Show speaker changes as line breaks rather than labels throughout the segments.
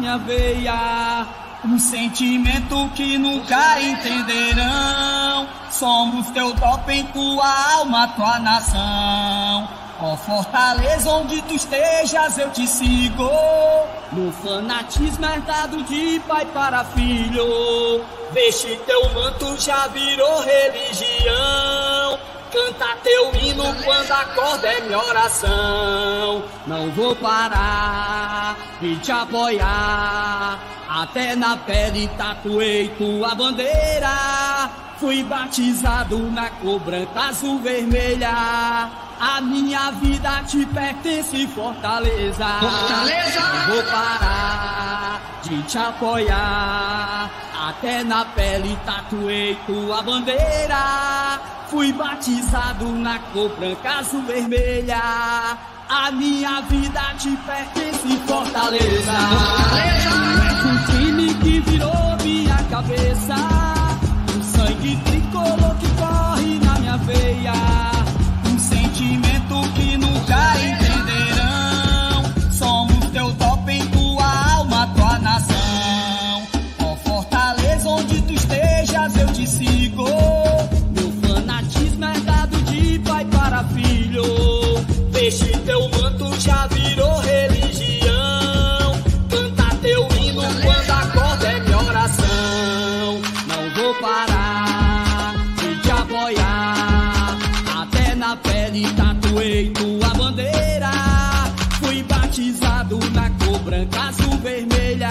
minha veia. Um sentimento que nunca entenderão. Somos teu doping, tua alma, tua nação. Ó oh, Fortaleza, onde tu estejas, eu te sigo. No fanatismo herdado de pai para filho. Veste teu manto, já virou religião. Canta teu hino quando acorda é minha oração. Não vou parar de te apoiar. Até na pele tatuei tua bandeira. Fui batizado na cor branca, azul, vermelha. A minha vida te pertence, Fortaleza.
Fortaleza!
Não vou parar de te apoiar. Até na pele tatuei tua bandeira. Fui batizado na cor branca, azul, vermelha. A minha vida te pertence, Fortaleza.
Fortaleza!
É um time que virou minha cabeça. O sangue tricolor que corre na minha veia. Deixe teu manto, já virou religião. Canta teu hino quando acorda é minha oração. Não vou parar de te apoiar. Até na pele tatuei tua bandeira. Fui batizado na cor branca, azul, vermelha.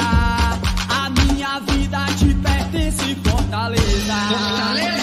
A minha vida te pertence, Fortaleza.
Fortaleza!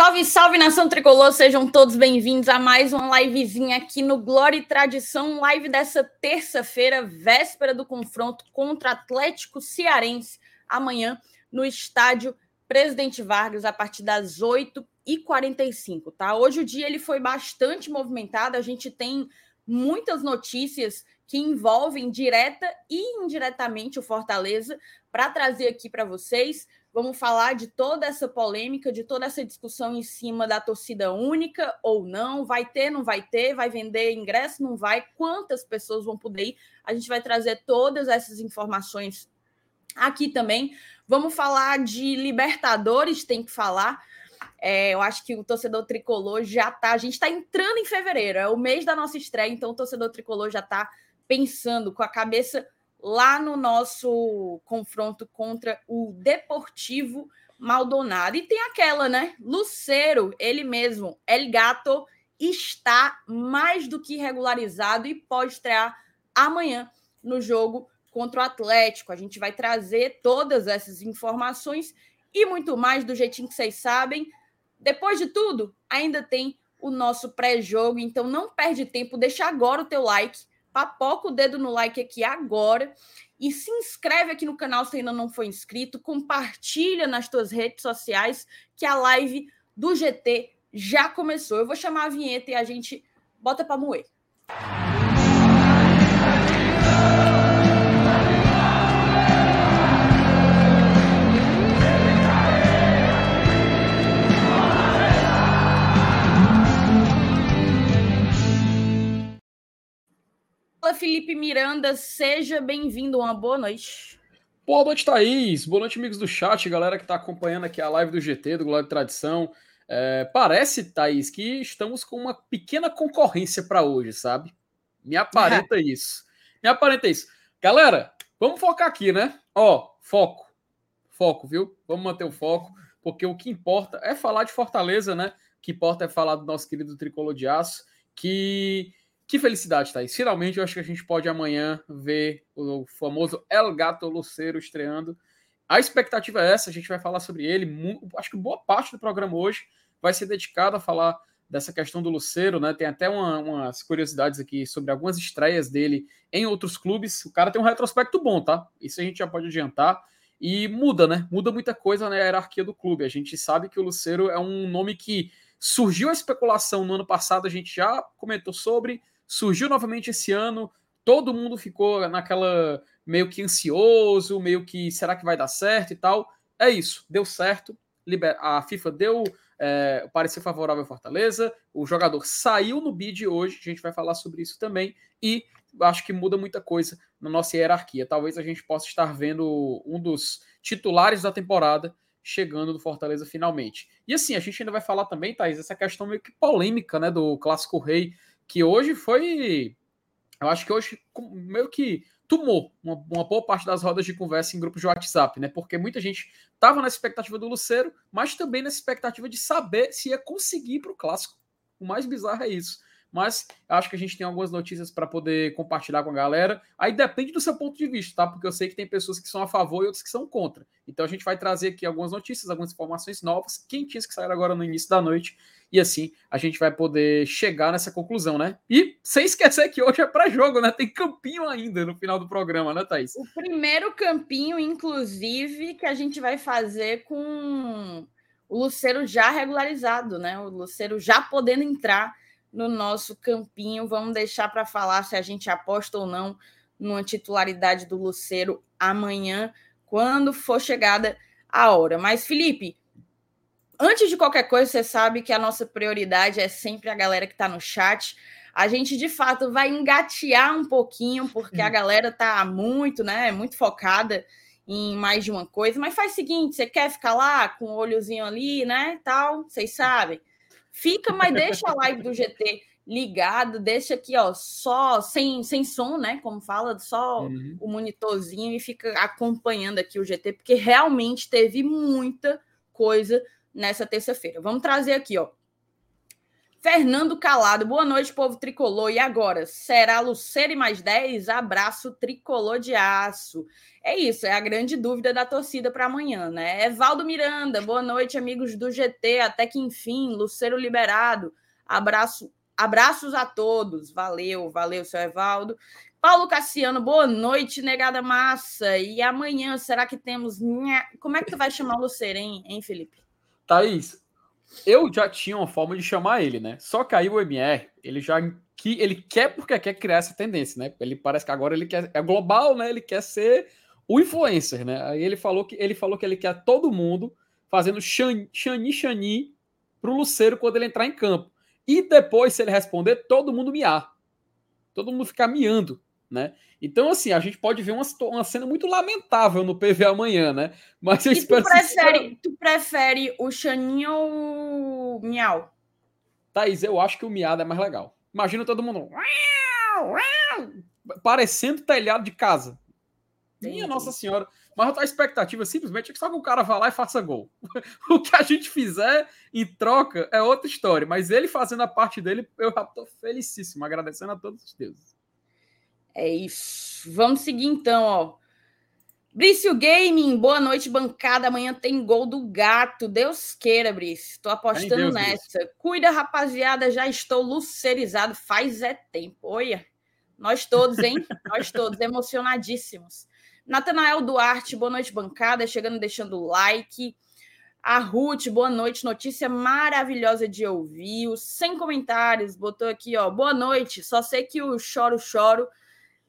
Salve, salve nação tricolor, sejam todos bem-vindos a mais uma livezinha aqui no Glória e Tradição, live dessa terça-feira, véspera do confronto contra Atlético Cearense, amanhã no estádio Presidente Vargas, a partir das 8h45, tá? Hoje o dia ele foi bastante movimentado, a gente tem muitas notícias que envolvem direta e indiretamente o Fortaleza para trazer aqui para vocês. Vamos falar de toda essa polêmica, de toda essa discussão em cima da torcida única ou não, vai ter, não vai ter, vai vender ingresso, não vai, quantas pessoas vão poder ir. A gente vai trazer todas essas informações aqui também. Vamos falar de Libertadores, tem que falar. É, eu acho que o torcedor tricolor já tá. A gente está entrando em fevereiro, é o mês da nossa estreia, então o torcedor tricolor já está pensando com a cabeça lá no nosso confronto contra o Deportivo Maldonado. E tem aquela, né? Luceiro, ele mesmo, El Gato, está mais do que regularizado e pode estrear amanhã no jogo contra o Atlético. A gente vai trazer todas essas informações e muito mais do jeitinho que vocês sabem. Depois de tudo, ainda tem o nosso pré-jogo, então não perde tempo, deixa agora o teu like papoca o dedo no like aqui agora e se inscreve aqui no canal se ainda não foi inscrito, compartilha nas tuas redes sociais que a live do GT já começou. Eu vou chamar a vinheta e a gente bota para moer. Felipe Miranda, seja bem-vindo. Uma boa noite.
Boa noite, Thaís. Boa noite, amigos do chat, galera que está acompanhando aqui a live do GT, do Glória de Tradição. É, parece, Thaís, que estamos com uma pequena concorrência para hoje, sabe? Me aparenta isso. Me aparenta isso. Galera, vamos focar aqui, né? Ó, foco. Foco, viu? Vamos manter o foco, porque o que importa é falar de Fortaleza, né? O que importa é falar do nosso querido tricolor de aço, que que felicidade, Thaís. Finalmente, eu acho que a gente pode amanhã ver o famoso El Gato Luceiro estreando. A expectativa é essa, a gente vai falar sobre ele. Acho que boa parte do programa hoje vai ser dedicado a falar dessa questão do Luceiro, né? Tem até uma, umas curiosidades aqui sobre algumas estreias dele em outros clubes. O cara tem um retrospecto bom, tá? Isso a gente já pode adiantar. E muda, né? Muda muita coisa na hierarquia do clube. A gente sabe que o Luceiro é um nome que surgiu a especulação no ano passado, a gente já comentou sobre, surgiu novamente esse ano, todo mundo ficou naquela meio que ansioso, meio que será que vai dar certo e tal. É isso, deu certo. A FIFA deu é, parecer favorável ao Fortaleza, o jogador saiu no bid hoje, a gente vai falar sobre isso também, e acho que muda muita coisa na nossa hierarquia. Talvez a gente possa estar vendo um dos titulares da temporada chegando do Fortaleza finalmente. E assim, a gente ainda vai falar também, Thaís, essa questão meio que polêmica, né, do Clássico Rei que hoje foi. Eu acho que hoje meio que tomou uma, uma, boa parte das rodas de conversa em grupos de WhatsApp, né? Porque muita gente estava na expectativa do Luceiro, mas também na expectativa de saber se ia conseguir para o clássico. O mais bizarro é isso. Mas acho que a gente tem algumas notícias para poder compartilhar com a galera. Aí depende do seu ponto de vista, tá? Porque eu sei que tem pessoas que são a favor e outras que são contra. Então a gente vai trazer aqui algumas notícias, algumas informações novas, quentinhas que saíram agora no início da noite e assim a gente vai poder chegar nessa conclusão, né? E sem esquecer que hoje é para jogo, né? Tem campinho ainda no final do programa, né, Thaís?
O primeiro campinho, inclusive, que a gente vai fazer com o Luceiro já regularizado, né? O Luceiro já podendo entrar no nosso campinho. Vamos deixar para falar se a gente aposta ou não numa titularidade do Luceiro amanhã, quando for chegada a hora. Mas, Felipe, antes de qualquer coisa, você sabe que a nossa prioridade é sempre a galera que está no chat. A gente de fato vai engatear um pouquinho, porque a galera tá muito, né? Muito focada em mais de uma coisa. Mas faz o seguinte: você quer ficar lá com o olhozinho ali, né? Tal, vocês sabem. Fica, mas deixa a live do GT ligado, deixa aqui, ó, só sem, sem som, né? Como fala, só uhum. o monitorzinho e fica acompanhando aqui o GT, porque realmente teve muita coisa nessa terça-feira. Vamos trazer aqui, ó. Fernando Calado, boa noite, povo tricolor. E agora? Será Luceiro e mais 10? Abraço tricolor de aço. É isso, é a grande dúvida da torcida para amanhã, né? Evaldo Miranda, boa noite, amigos do GT. Até que enfim, Luceiro liberado. Abraço, abraços a todos. Valeu, valeu, seu Evaldo. Paulo Cassiano, boa noite, negada massa. E amanhã, será que temos. Como é que tu vai chamar o Luceiro, hein, hein Felipe?
Thaís, eu já tinha uma forma de chamar ele, né? Só que aí o MR, ele já que ele quer porque quer criar essa tendência, né? Ele parece que agora ele quer é global, né? Ele quer ser o influencer, né? Aí ele falou que ele falou que ele quer todo mundo fazendo xani xani pro Luceiro quando ele entrar em campo. E depois, se ele responder, todo mundo miar. Todo mundo ficar miando né? Então, assim, a gente pode ver uma, uma cena muito lamentável no PV amanhã, né? Mas eu
e espero... Tu prefere, tu prefere o Xaninho ou o Miau?
Thaís, eu acho que o Miado é mais legal. Imagina todo mundo... Parecendo telhado de casa. Minha Nossa Senhora. Mas a expectativa simplesmente é que só que o cara vá lá e faça gol. o que a gente fizer em troca é outra história. Mas ele fazendo a parte dele, eu já tô felicíssimo, agradecendo a todos os deuses.
É isso. Vamos seguir então, ó. Brício Gaming, boa noite, bancada. Amanhã tem gol do gato. Deus queira, Brício. Tô apostando Deus, nessa. Deus. Cuida, rapaziada. Já estou lucerizado. Faz é tempo. Olha, nós todos, hein? nós todos, emocionadíssimos. Natanael Duarte, boa noite, bancada. Chegando, deixando o like. A Ruth, boa noite. Notícia maravilhosa de ouvir. Sem comentários, botou aqui, ó. Boa noite. Só sei que o choro, choro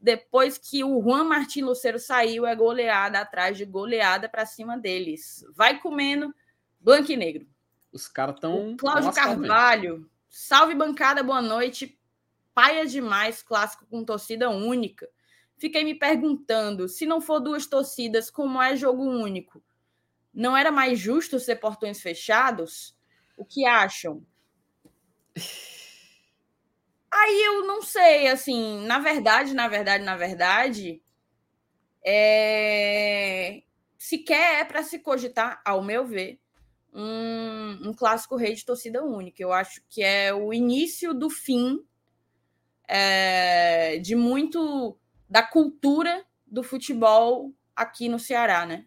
depois que o Juan Martin Lucero saiu, é goleada atrás de goleada para cima deles. Vai comendo, branco e negro.
Os caras estão.
Cláudio Carvalho, salve bancada, boa noite. paia demais clássico com torcida única. Fiquei me perguntando, se não for duas torcidas, como é jogo único? Não era mais justo ser portões fechados? O que acham? Aí eu não sei, assim, na verdade, na verdade, na verdade, é... sequer é para se cogitar, ao meu ver, um, um clássico rei de torcida única. Eu acho que é o início do fim é, de muito da cultura do futebol aqui no Ceará, né?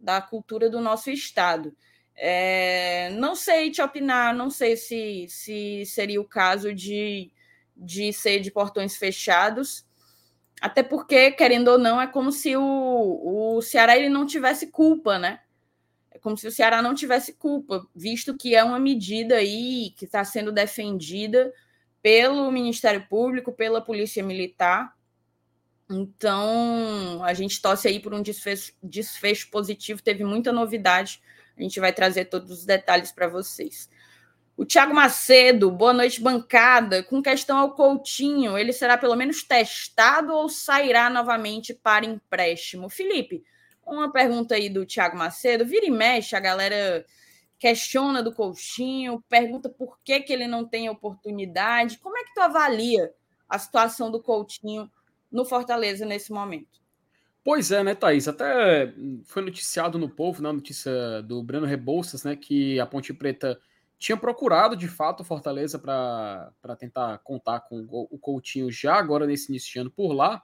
Da cultura do nosso estado. É, não sei te opinar, não sei se, se seria o caso de de ser de portões fechados, até porque, querendo ou não, é como se o, o Ceará ele não tivesse culpa, né? É como se o Ceará não tivesse culpa, visto que é uma medida aí que está sendo defendida pelo Ministério Público, pela Polícia Militar. Então, a gente torce aí por um desfecho, desfecho positivo, teve muita novidade. A gente vai trazer todos os detalhes para vocês. O Thiago Macedo, boa noite, bancada. Com questão ao Coutinho, ele será pelo menos testado ou sairá novamente para empréstimo? Felipe, uma pergunta aí do Thiago Macedo. Vira e mexe, a galera questiona do Coutinho, pergunta por que, que ele não tem oportunidade. Como é que tu avalia a situação do Coutinho no Fortaleza nesse momento?
Pois é, né, Thaís? Até foi noticiado no Povo, na notícia do Breno Rebouças, né, que a Ponte Preta tinha procurado de fato Fortaleza para tentar contar com o Coutinho já agora nesse início de ano por lá.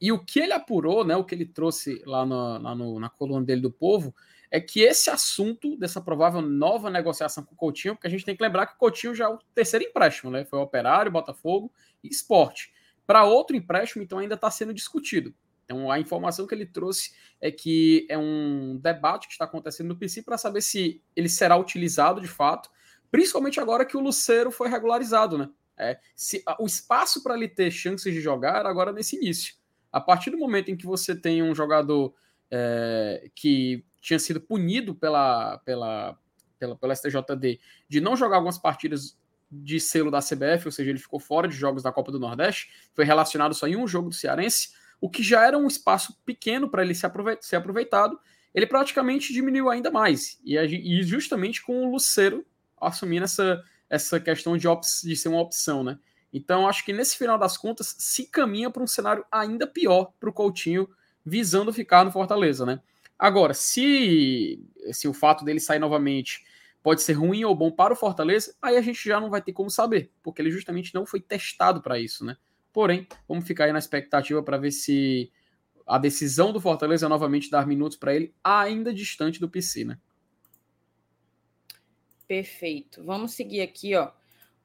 E o que ele apurou, né, o que ele trouxe lá, no, lá no, na coluna dele do Povo, é que esse assunto dessa provável nova negociação com o Coutinho, porque a gente tem que lembrar que o Coutinho já é o terceiro empréstimo, né? Foi o Operário, Botafogo e Esporte. Para outro empréstimo, então, ainda está sendo discutido. Então, a informação que ele trouxe é que é um debate que está acontecendo no PC para saber se ele será utilizado de fato Principalmente agora que o Lucero foi regularizado, né? É, se, o espaço para ele ter chances de jogar agora nesse início. A partir do momento em que você tem um jogador é, que tinha sido punido pela, pela, pela, pela STJD de não jogar algumas partidas de selo da CBF, ou seja, ele ficou fora de jogos da Copa do Nordeste, foi relacionado só em um jogo do Cearense, o que já era um espaço pequeno para ele ser aproveitado, ele praticamente diminuiu ainda mais. E, e justamente com o Lucero assumindo essa, essa questão de, de ser uma opção, né? Então, acho que nesse final das contas, se caminha para um cenário ainda pior para o Coutinho, visando ficar no Fortaleza, né? Agora, se, se o fato dele sair novamente pode ser ruim ou bom para o Fortaleza, aí a gente já não vai ter como saber, porque ele justamente não foi testado para isso, né? Porém, vamos ficar aí na expectativa para ver se a decisão do Fortaleza é novamente dar minutos para ele, ainda distante do PC, né?
Perfeito. Vamos seguir aqui, ó.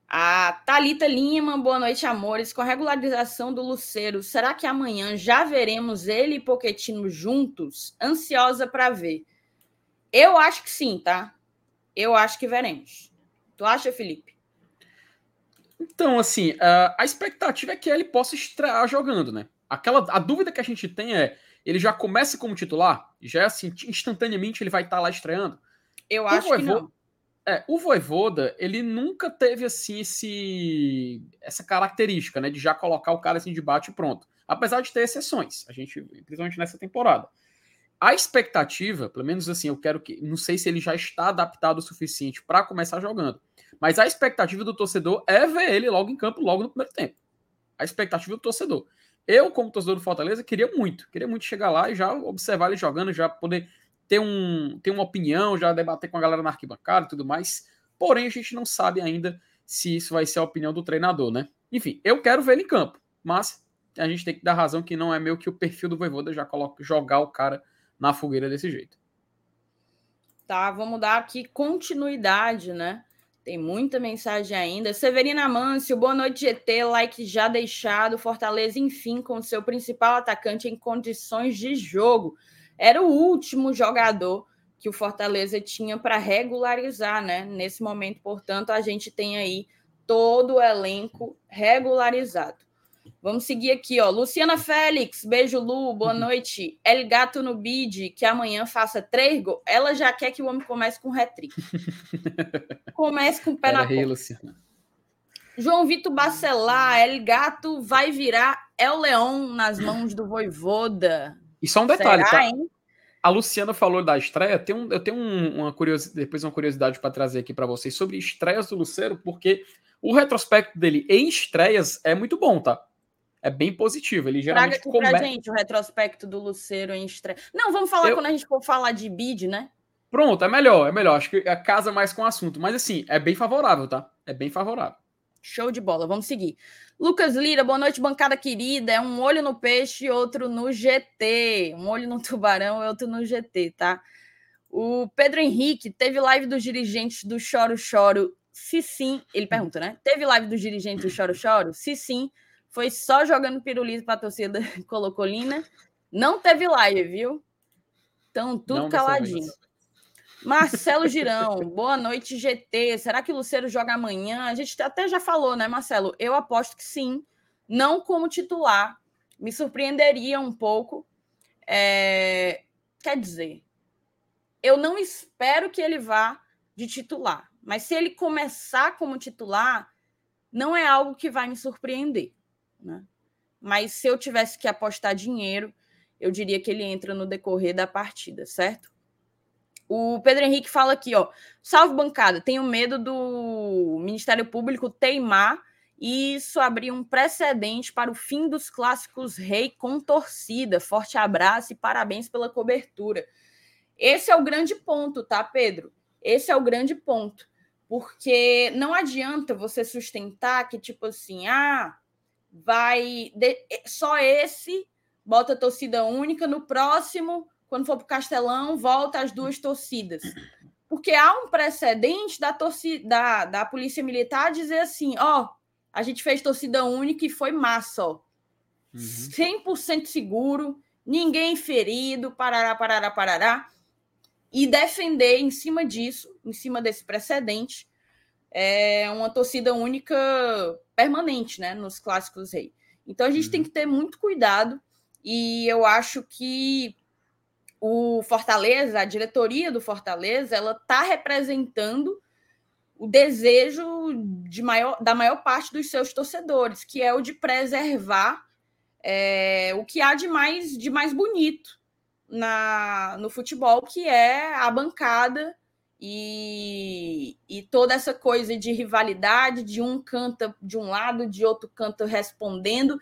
A Talita Lima, boa noite, amores. Com a regularização do Luceiro, será que amanhã já veremos ele e Poquetino juntos? Ansiosa para ver. Eu acho que sim, tá? Eu acho que veremos. Tu acha, Felipe?
Então, assim, a expectativa é que ele possa estrear jogando, né? Aquela, a dúvida que a gente tem é, ele já começa como titular? Já é assim, instantaneamente ele vai estar tá lá estreando?
Eu acho que não.
É, o Voivoda, ele nunca teve assim esse essa característica, né, de já colocar o cara assim de bate e pronto. Apesar de ter exceções, a gente, principalmente nessa temporada. A expectativa, pelo menos assim, eu quero que, não sei se ele já está adaptado o suficiente para começar jogando, mas a expectativa do torcedor é ver ele logo em campo, logo no primeiro tempo. A expectativa do torcedor. Eu, como torcedor do Fortaleza, queria muito, queria muito chegar lá e já observar ele jogando, já poder ter, um, ter uma opinião, já debater com a galera na arquibancada e tudo mais. Porém, a gente não sabe ainda se isso vai ser a opinião do treinador, né? Enfim, eu quero ver ele em campo, mas a gente tem que dar razão que não é meio que o perfil do Voivoda já coloca, jogar o cara na fogueira desse jeito.
Tá, vamos dar aqui continuidade, né? Tem muita mensagem ainda. Severina Mâncio, boa noite, GT. Like já deixado. Fortaleza, enfim, com seu principal atacante em condições de jogo era o último jogador que o Fortaleza tinha para regularizar, né? Nesse momento, portanto, a gente tem aí todo o elenco regularizado. Vamos seguir aqui, ó. Luciana Félix, beijo, Lu, boa uhum. noite. El Gato no bid, que amanhã faça três gols. Ela já quer que o homem comece com hat-trick. comece com o pé Pera na
aí, Luciana.
João Vitor Bacelar, El Gato vai virar El Leão nas mãos do Voivoda.
E só um detalhe,
Será,
tá?
hein?
A Luciana falou da estreia. Tem um, eu tenho um- uma curiosidade, depois uma curiosidade para trazer aqui para vocês sobre estreias do Lucero, porque o retrospecto dele em estreias é muito bom, tá? É bem positivo. Ele
Traga
geralmente
aqui pra gente o retrospecto do Luceiro em estreia. Não, vamos falar
Eu-
quando a gente for falar de bid, né?
Pronto, é melhor, é melhor. Acho que a casa mais com o assunto. Mas assim, é bem favorável, tá? É bem favorável.
Show de bola, vamos seguir. Lucas Lira, boa noite, bancada querida. É um olho no peixe e outro no GT. Um olho no tubarão e outro no GT, tá? O Pedro Henrique teve live dos dirigentes do Choro Choro. Se sim, ele pergunta, né? Teve live dos dirigentes do Choro Choro? Se sim, foi só jogando pirulito pra torcida colocolina. Não teve live, viu? Então, tudo
Não
caladinho. Marcelo Girão, boa noite, GT. Será que o Luceiro joga amanhã? A gente até já falou, né, Marcelo? Eu aposto que sim, não como titular. Me surpreenderia um pouco. É, Quer dizer, eu não espero que ele vá de titular, mas se ele começar como titular, não é algo que vai me surpreender. Né? Mas se eu tivesse que apostar dinheiro, eu diria que ele entra no decorrer da partida, certo? O Pedro Henrique fala aqui, ó. Salve bancada, tenho medo do Ministério Público teimar e isso abrir um precedente para o fim dos clássicos rei com torcida. Forte abraço e parabéns pela cobertura. Esse é o grande ponto, tá, Pedro? Esse é o grande ponto. Porque não adianta você sustentar que, tipo assim, ah, vai. só esse bota torcida única, no próximo quando for para o Castelão, volta as duas torcidas. Porque há um precedente da, torcida, da, da Polícia Militar dizer assim: ó, a gente fez torcida única e foi massa, ó.
Uhum.
100% seguro, ninguém ferido, parará, parará, parará. E defender em cima disso, em cima desse precedente, é uma torcida única permanente, né, nos clássicos rei. Então a gente
Uhum.
tem que ter muito cuidado e eu acho que o Fortaleza, a diretoria do Fortaleza, ela está representando o desejo de maior, da maior parte dos seus torcedores, que é o de preservar é, o que há de mais, de mais bonito na, no futebol, que é a bancada e, e toda essa coisa de rivalidade, de um canta de um lado, de outro canta respondendo,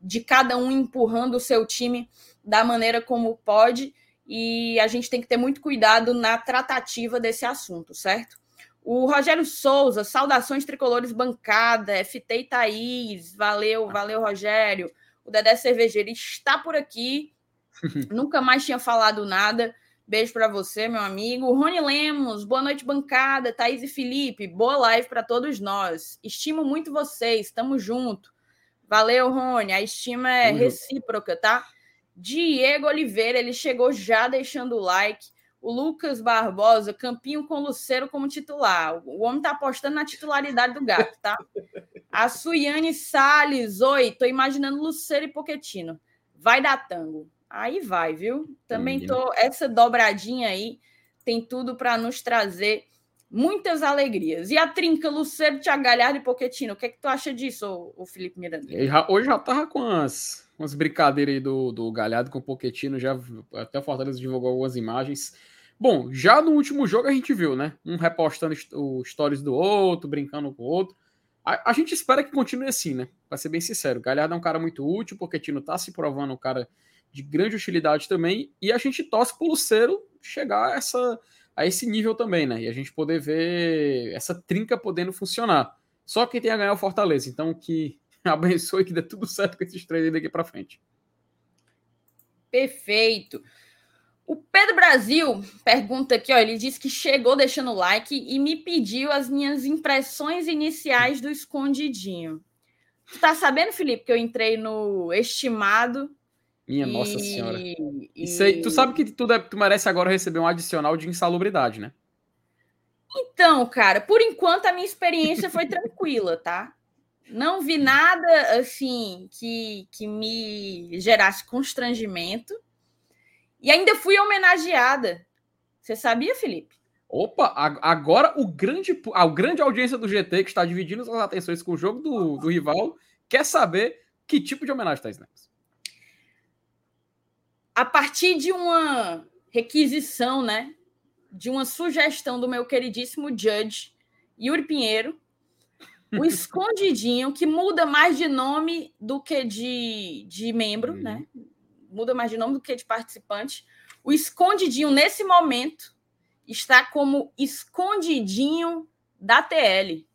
de cada um empurrando o seu time da maneira como pode e a gente tem que ter muito cuidado na tratativa desse assunto, certo? O Rogério Souza, saudações tricolores bancada, FT e Thaís, valeu, valeu, Rogério. O Dedé Cervejeiro está por aqui, nunca mais tinha falado nada. Beijo para você, meu amigo. Rony Lemos, boa noite, bancada. Thaís e Felipe, boa live para todos nós. Estimo muito vocês, estamos junto. Valeu, Rony. A estima é recíproca, tá? Diego Oliveira, ele chegou já deixando o like. O Lucas Barbosa, Campinho com Luceiro como titular. O homem tá apostando na titularidade do gato, tá? A Suiane Salles, oi, tô imaginando Luceiro e Poquetino. Vai dar tango. Aí vai, viu? Também tô. Essa dobradinha aí tem tudo para nos trazer muitas alegrias. E a trinca Luceiro, Thiago Galhardo e Poquetino, o que é que tu acha disso, ô Felipe Miranda?
Hoje já tava com as, umas brincadeiras aí do, do Galhardo com o Poquetino, já até o Fortaleza divulgou algumas imagens. Bom, já no último jogo a gente viu, né? Um repostando o stories do outro, brincando com o outro. A, a gente espera que continue assim, né? Pra ser bem sincero. O Galhardo é um cara muito útil, o Poquetino tá se provando um cara de grande utilidade também, e a gente torce pro Luceiro chegar a, essa, a esse nível também, né? E a gente poder ver essa trinca podendo funcionar. Só quem tem a ganhar é o Fortaleza, então que abençoe que dê tudo certo com esses três daqui pra frente.
Perfeito. O Pedro Brasil pergunta aqui, ó, ele disse que chegou deixando o like e me pediu as minhas impressões iniciais do escondidinho. Tu tá sabendo, Felipe, que eu entrei no estimado
Minha
e-
nossa senhora.
e-
Isso aí, tu sabe que tu, deve- tu merece agora receber um adicional de insalubridade, né?
Então, cara, por enquanto a minha experiência foi tranquila, tá? Não vi nada assim que, que me gerasse constrangimento. E ainda fui homenageada. Você sabia, Felipe?
Opa, agora o grande, a grande audiência do GT que está dividindo suas atenções com o jogo do, do rival quer saber que tipo de homenagem está Snaps.
A partir de uma requisição, né? De uma sugestão do meu queridíssimo Judge, Yuri Pinheiro, o escondidinho, que muda mais de nome do que de, de membro, uhum. né? Muda mais de nome do que de participante. O escondidinho, nesse momento, está como escondidinho da TL.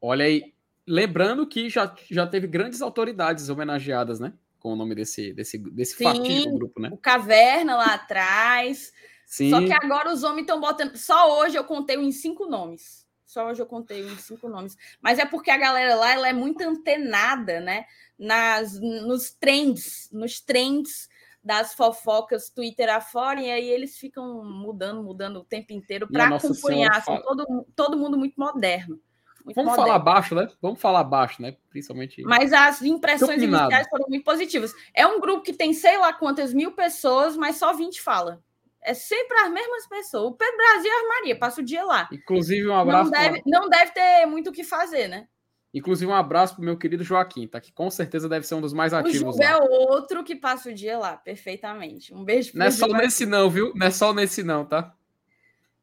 Olha aí, lembrando que já, já teve grandes autoridades homenageadas, né? Com o nome desse, desse, desse
fatídico grupo, né? O Caverna lá atrás. Sim. Só que agora os homens estão botando. Só hoje eu contei em cinco nomes. Só hoje eu contei em cinco nomes. Mas é porque a galera lá ela é muito antenada, né? Nas, nos trends, nos trends das fofocas Twitter afora, e aí eles ficam mudando, mudando o tempo inteiro para acompanhar. Assim, todo, todo mundo muito moderno.
Muito Vamos moderno. falar baixo, né? Vamos falar baixo, né? Principalmente.
Mas as impressões iniciais foram muito positivas. É um grupo que tem sei lá quantas mil pessoas, mas só 20 fala. É sempre as mesmas pessoas. O Pedro Brasil e a Maria, passa o dia lá.
Inclusive, um abraço.
Não deve, não deve ter muito o que fazer, né?
Inclusive, um abraço pro meu querido Joaquim, tá? Que com certeza deve ser um dos mais ativos.
O é outro que passa o dia lá, perfeitamente. Um beijo
pro Não é só Joaquim. nesse, não, viu? Não é só nesse, não, tá?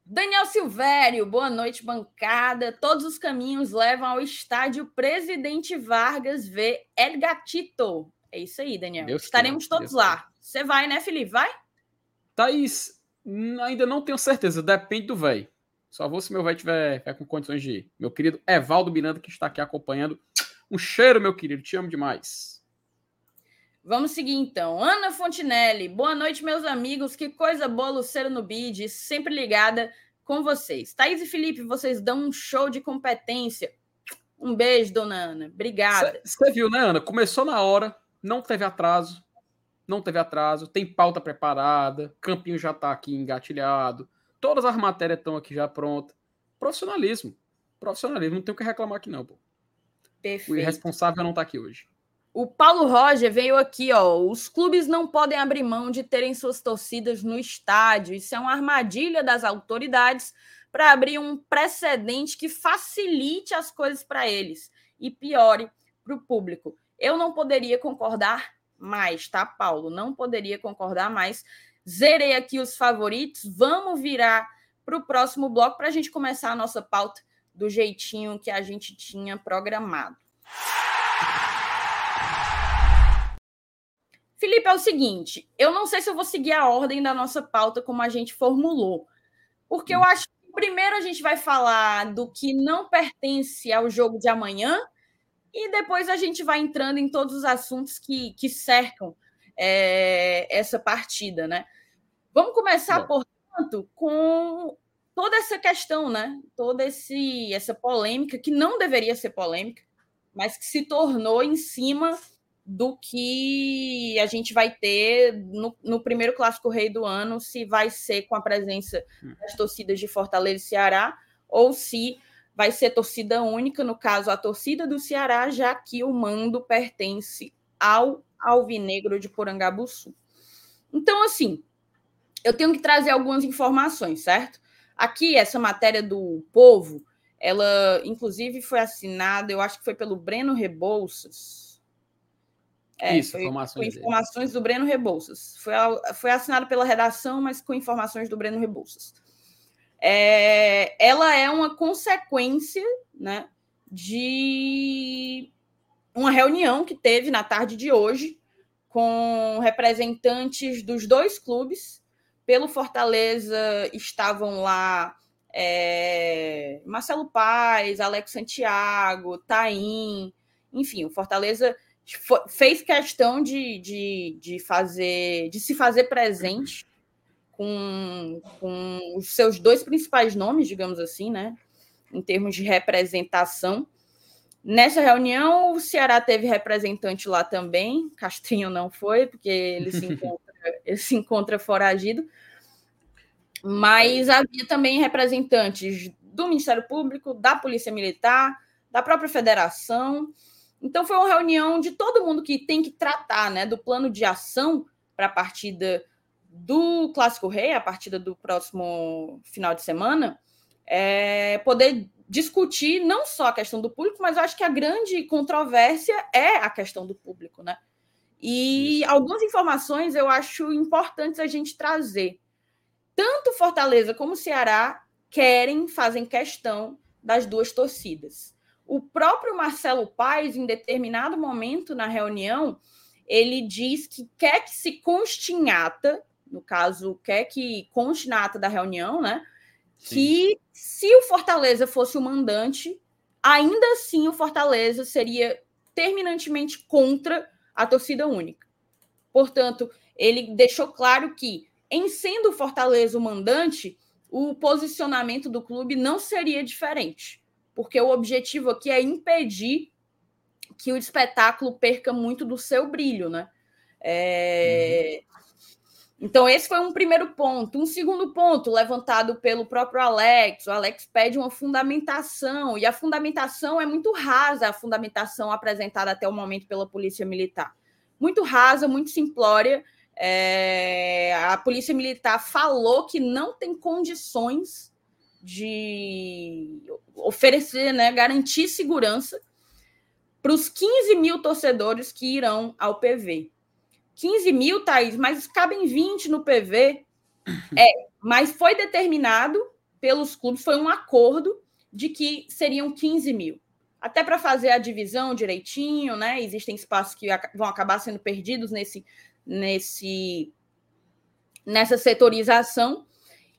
Daniel Silvério, boa noite, bancada. Todos os caminhos levam ao estádio Presidente Vargas V. El Gatito. É isso aí, Daniel. Deus Estaremos todos Deus lá. Você vai, né, Felipe? Vai?
Thaís, ainda não tenho certeza, depende do velho. Só vou se meu velho tiver, tiver, com condições de ir. Meu querido Evaldo Miranda, que está aqui acompanhando. Um cheiro, meu querido. Te amo demais.
Vamos seguir então. Ana Fontinelli, boa noite, meus amigos. Que coisa boa, Lucero no bid, sempre ligada com vocês. Thaís e Felipe, vocês dão um show de competência. Um beijo, dona Ana. Obrigada.
Você viu, né, Ana? Começou na hora, não teve atraso. Não teve atraso, tem pauta preparada, campinho já está aqui engatilhado Todas as matérias estão aqui já prontas. Profissionalismo. Profissionalismo. Não tem o que reclamar aqui, não, pô. Perfeito. O irresponsável não está aqui hoje.
O Paulo Roger veio aqui, ó. Os clubes não podem abrir mão de terem suas torcidas no estádio. Isso é uma armadilha das autoridades para abrir um precedente que facilite as coisas para eles e piore para o público. Eu não poderia concordar mais, tá, Paulo? Não poderia concordar mais. Zerei aqui os favoritos. Vamos virar para o próximo bloco para a gente começar a nossa pauta do jeitinho que a gente tinha programado. Felipe, é o seguinte: eu não sei se eu vou seguir a ordem da nossa pauta como a gente formulou, porque eu hum. acho que primeiro a gente vai falar do que não pertence ao jogo de amanhã e depois a gente vai entrando em todos os assuntos que, que cercam é, essa partida, né? Vamos começar, Bom. portanto, com toda essa questão, né? Toda esse, essa polêmica, que não deveria ser polêmica, mas que se tornou em cima do que a gente vai ter no, no, primeiro clássico rei do ano, se vai ser com a presença hum. das torcidas de Fortaleza e Ceará, ou se vai ser torcida única, no caso, a torcida do Ceará, já que o mando pertence ao Alvinegro de Porangabuçu. Então, assim, eu tenho que trazer algumas informações, certo? Aqui, essa matéria do Povo, ela, inclusive, foi assinada, eu acho que foi pelo Breno Rebouças.
É, Isso, foi, informações.
Foi informações do Breno Rebouças. Foi, foi assinada pela redação, mas com informações do Breno Rebouças. É, ela é uma consequência né, de uma reunião que teve na tarde de hoje com representantes dos dois clubes. Pelo Fortaleza estavam lá é, Marcelo Paes, Alex Santiago, Taim, enfim, o Fortaleza fez questão de, de, de fazer, de se fazer presente com, com os seus dois principais nomes, digamos assim, né? Em termos de representação. Nessa reunião, o Ceará teve representante lá também, Castrinho não foi, porque ele se encontra, ele se encontra foragido, mas havia também representantes do Ministério Público, da Polícia Militar, da própria federação. Então, foi uma reunião de todo mundo que tem que tratar né, do plano de ação para a partida do Clássico Rei, a partida do próximo final de semana, é poder discutir não só a questão do público, mas eu acho que a grande controvérsia é a questão do público, né? E Isso. algumas informações eu acho importantes a gente trazer. Tanto Fortaleza como Ceará querem, fazem questão das duas torcidas. O próprio Marcelo Paes, em determinado momento na reunião, ele diz que quer que se conste em ata, no caso, quer que conste na ata da reunião, né? Sim. Que se o Fortaleza fosse o mandante, ainda assim o Fortaleza seria terminantemente contra a torcida única. Portanto, ele deixou claro que, em sendo o Fortaleza o mandante, o posicionamento do clube não seria diferente, porque o objetivo aqui é impedir que o espetáculo perca muito do seu brilho, né? É... Uhum. Então, esse foi um primeiro ponto. Um segundo ponto, levantado pelo próprio Alex. O Alex pede uma fundamentação, e a fundamentação é muito rasa, a fundamentação apresentada até o momento pela Polícia Militar. Muito rasa, muito simplória. É... A Polícia Militar falou que não tem condições de oferecer, né, garantir segurança para os 15 mil torcedores que irão ao PV. 15 mil, Thaís, mas cabem 20 no PV. É, mas foi determinado pelos clubes, foi um acordo de que seriam 15 mil. Até para fazer a divisão direitinho, né? Existem espaços que vão acabar sendo perdidos nesse, nesse, nessa setorização.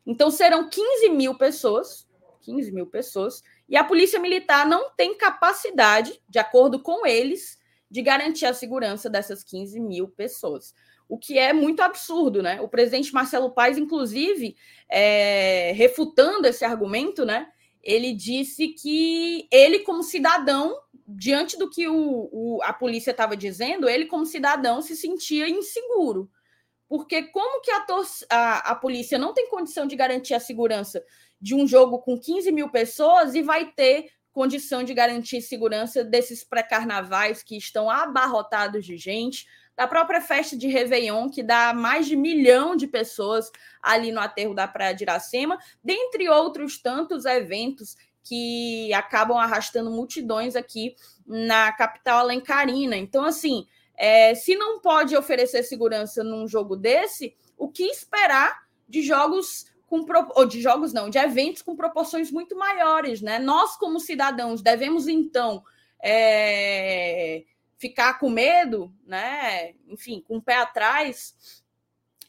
Então serão 15 mil pessoas, 15 mil pessoas, e a Polícia Militar não tem capacidade, de acordo com eles, de garantir a segurança dessas 15 mil pessoas. O que é muito absurdo, né? O presidente Marcelo Paes, inclusive, é, refutando esse argumento, né? Ele disse que ele, como cidadão, diante do que o, o a polícia estava dizendo, ele, como cidadão, se sentia inseguro. Porque como que a, a, a polícia não tem condição de garantir a segurança de um jogo com 15 mil pessoas e vai ter condição de garantir segurança desses pré-carnavais que estão abarrotados de gente, da própria festa de Réveillon, que dá mais de milhão de pessoas ali no aterro da Praia de Iracema, dentre outros tantos eventos que acabam arrastando multidões aqui na capital alencarina. Então, assim, é, se não pode oferecer segurança num jogo desse, o que esperar de jogos com ou de jogos não, de eventos com proporções muito maiores, né? Nós como cidadãos devemos então é, ficar com medo, né? Enfim, com o pé atrás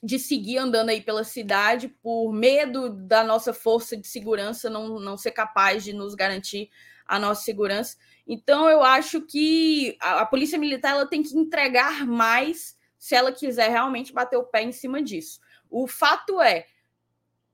de seguir andando aí pela cidade por medo da nossa força de segurança não, não ser capaz de nos garantir a nossa segurança. Então, eu acho que a, a Polícia Militar ela tem que entregar mais se ela quiser realmente bater o pé em cima disso. O fato é,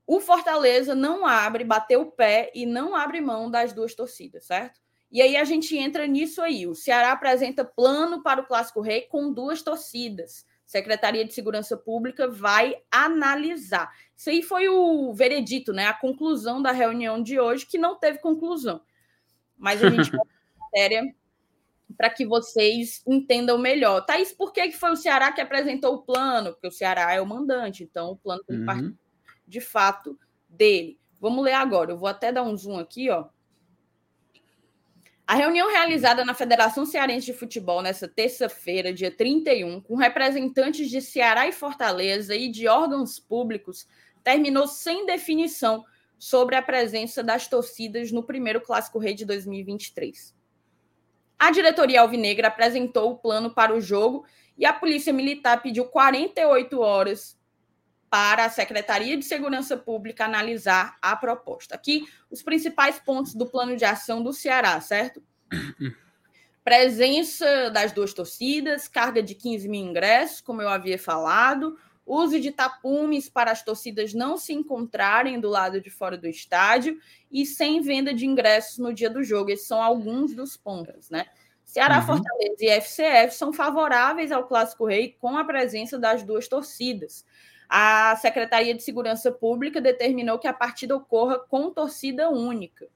o Fortaleza não abre, bateu o pé e não abre mão das duas torcidas, certo? E aí a gente entra nisso aí. O Ceará apresenta plano para o Clássico Rei com duas torcidas. Secretaria de Segurança Pública vai analisar. Isso aí foi o veredito, né? A conclusão da reunião de hoje, que não teve conclusão. Mas a gente vai matéria para que vocês entendam melhor. Thaís, por que foi o Ceará que apresentou o plano? Porque o Ceará é o mandante, então o plano tem uhum de fato dele. Vamos ler agora. Eu vou até dar um zoom aqui, ó. A reunião realizada na Federação Cearense de Futebol nesta terça-feira, dia 31, com representantes de Ceará e Fortaleza e de órgãos públicos, terminou sem definição sobre a presença das torcidas no primeiro Clássico Rei de 2023. A diretoria alvinegra apresentou o plano para o jogo e a Polícia Militar pediu 48 horas para a Secretaria de Segurança Pública analisar a proposta. Aqui, os principais pontos do plano de ação do Ceará, certo? Presença das duas torcidas, carga de 15 mil ingressos, como eu havia falado, uso de tapumes para as torcidas não se encontrarem do lado de fora do estádio e sem venda de ingressos no dia do jogo. Esses são alguns dos pontos, né? Ceará, uhum. Fortaleza e FCF são favoráveis ao Clássico Rei com a presença das duas torcidas a Secretaria de Segurança Pública determinou que a partida ocorra com torcida única.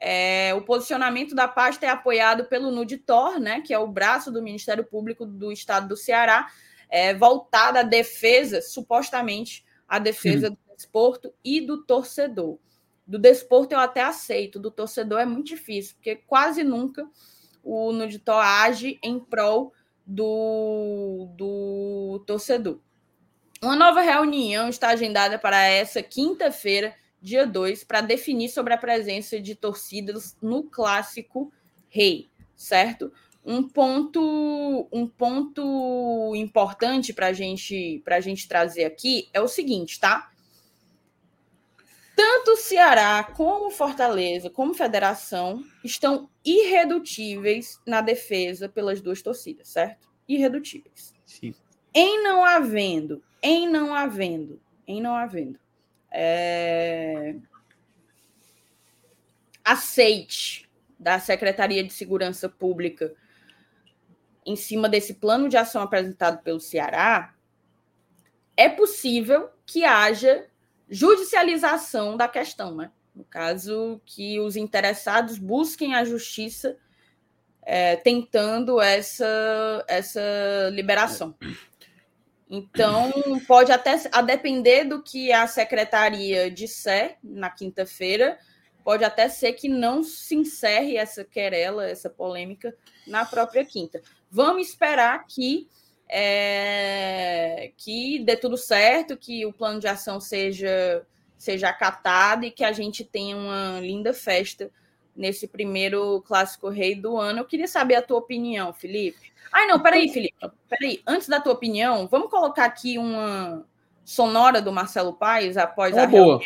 É, o posicionamento da pasta é apoiado pelo NUDITOR, né, que é o braço do Ministério Público do Estado do Ceará, é, voltada à defesa, supostamente, à defesa do desporto e do torcedor. Do desporto eu até aceito, do torcedor é muito difícil, porque quase nunca o Nuditor age em prol do, do torcedor. Uma nova reunião está agendada para essa quinta-feira, dia 2, para definir sobre a presença de torcidas no clássico Rei, certo? Um ponto, um ponto importante para gente, a gente trazer aqui é o seguinte, tá? Tanto Ceará como Fortaleza, como Federação, estão irredutíveis na defesa pelas duas torcidas, certo? Irredutíveis.
Sim.
Em não havendo, em não havendo, em não havendo é... aceite da Secretaria de Segurança Pública em cima desse plano de ação apresentado pelo Ceará, é possível que haja judicialização da questão, né? No caso, que os interessados busquem a justiça é, tentando essa, essa liberação. Então, pode até, a depender do que a secretaria disser na quinta-feira, pode até ser que não se encerre essa querela, essa polêmica na própria quinta. Vamos esperar que é, que dê tudo certo, que o plano de ação seja, seja acatado e que a gente tenha uma linda festa nesse primeiro Clássico Rei do ano. Eu queria saber a tua opinião, Felipe. Ai, não, peraí, Felipe. Peraí. Antes da tua opinião, vamos colocar aqui uma sonora do Marcelo Paes após a
boa.
reunião.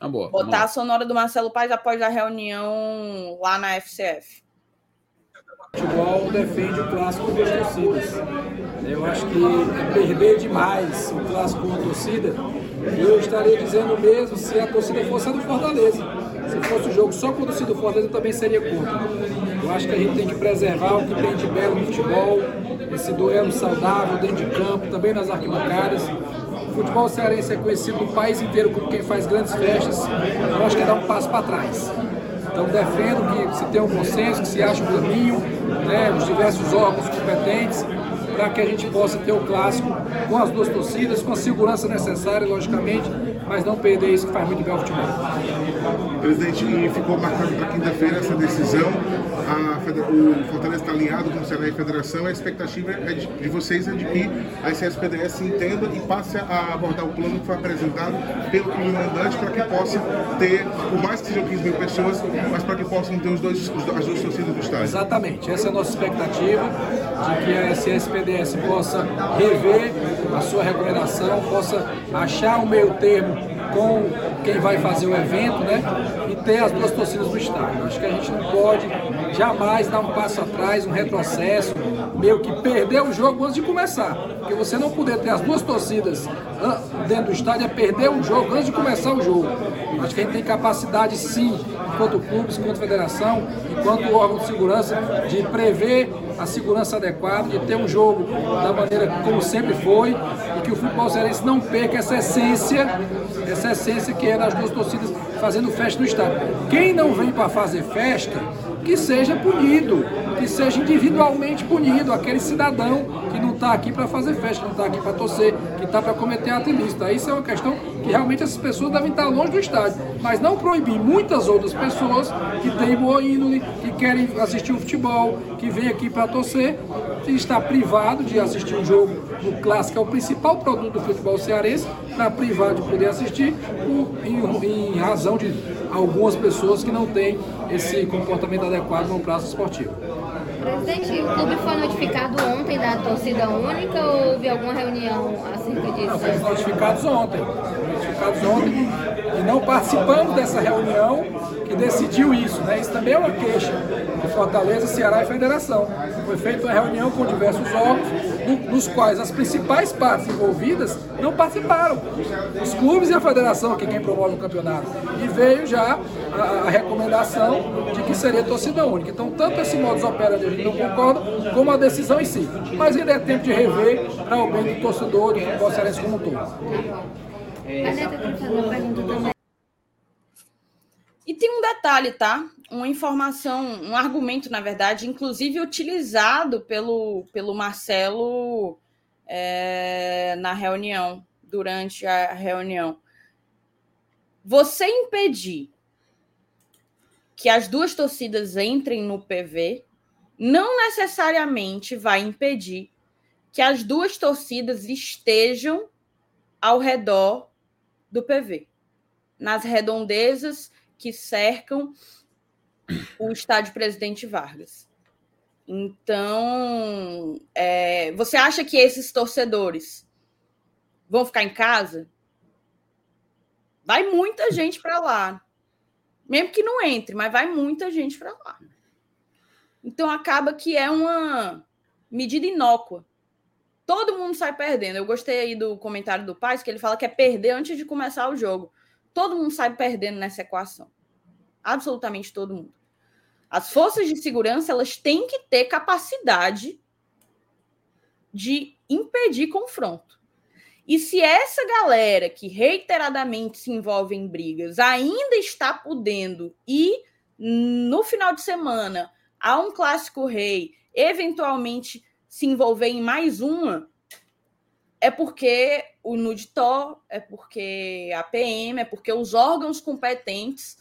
Ah, boa.
Botar a sonora do Marcelo Paes após a reunião lá na FCF.
O futebol defende o clássico das torcidas. Eu acho que é perder demais o clássico com a torcida. Eu estaria dizendo mesmo se a torcida fosse a do Fortaleza. Se fosse o jogo só torcida do Fortaleza, eu também seria contra. Eu acho que a gente tem que preservar o que tem de belo no futebol, esse duelo saudável dentro de campo, também nas arquibancadas. O futebol cearense é conhecido no país inteiro como quem faz grandes festas. Eu acho que é dar um passo para trás. Então defendo que se tenha um consenso, que se ache um caminho, né, os diversos órgãos competentes, para que a gente possa ter o clássico com as duas torcidas, com a segurança necessária, logicamente, mas não perder isso que faz muito bem ao futebol.
Presidente, ficou marcado para quinta-feira essa decisão. A, o Fortaleza está alinhado com o Ceará e Federação. A expectativa é de, de, vocês é de que a SSPDS entenda e passe a abordar o plano que foi apresentado pelo clube mandante para que possa ter, por mais que sejam 15 mil pessoas, mas para que possam ter os dois, as duas torcidas do estádio.
Exatamente. Essa é a nossa expectativa de que a SSPDS possa rever a sua recomendação, possa achar um meio termo com quem vai fazer o evento, né? E ter as duas torcidas no estádio. Acho que a gente não pode jamais dar um passo atrás, um retrocesso, meio que perder o jogo antes de começar. Porque você não poder ter as duas torcidas dentro do estádio é perder o jogo antes de começar o jogo. Acho que a gente tem capacidade sim, enquanto clubes, enquanto federação, enquanto órgão de segurança, de prever a segurança adequada, de ter um jogo da maneira como sempre foi e que o futebol cearense não perca essa essência, essa essência que é das duas torcidas fazendo festa no estádio. Quem não vem para fazer festa, que seja punido, que seja individualmente punido, aquele cidadão que não está aqui para fazer festa, que não está aqui para torcer, que está para cometer ato ilícito. Isso é uma questão que realmente essas pessoas devem estar longe do estádio, mas não proibir muitas outras pessoas que têm boa índole, que querem assistir o futebol, que vêm aqui para torcer, que está privado de assistir um jogo no clássico, é o principal produto do futebol cearense, está privado de poder assistir em, em razão de algumas pessoas que não têm esse comportamento adequado no prazo esportivo.
Presidente, o clube foi notificado ontem da torcida única ou houve alguma reunião acerca disso? Não,
fomos notificados ontem. Notificados ontem e não participamos dessa reunião que decidiu isso. Né? Isso também é uma queixa de Fortaleza, Ceará e Federação. Foi feita uma reunião com diversos órgãos, nos quais as principais partes envolvidas não participaram. Os clubes e a federação, que é quem promove o campeonato. E veio já a, a recomendação de que seria torcida única. Então, tanto esse modus operandi a gente não concorda, como a decisão em si. Mas ainda é tempo de rever para o bem do torcedor, do futebol cearense como um todo.
E tem um detalhe, tá? Uma informação, um argumento, na verdade, inclusive utilizado pelo, pelo Marcelo é, na reunião, durante a reunião. Você impedir que as duas torcidas entrem no PV não necessariamente vai impedir que as duas torcidas estejam ao redor do PV, nas redondezas que cercam o estádio Presidente Vargas. Então, é, você acha que esses torcedores vão ficar em casa? Vai muita gente para lá. Mesmo que não entre, mas vai muita gente para lá. Então acaba que é uma medida inócua. Todo mundo sai perdendo. Eu gostei aí do comentário do Paz, que ele fala que é perder antes de começar o jogo. Todo mundo sai perdendo nessa equação. Absolutamente todo mundo. As forças de segurança elas têm que ter capacidade de impedir confronto. E se essa galera que reiteradamente se envolve em brigas ainda está podendo ir no final de semana a um clássico rei, eventualmente se envolver em mais uma, é porque o NUDTO, é porque a PM, é porque os órgãos competentes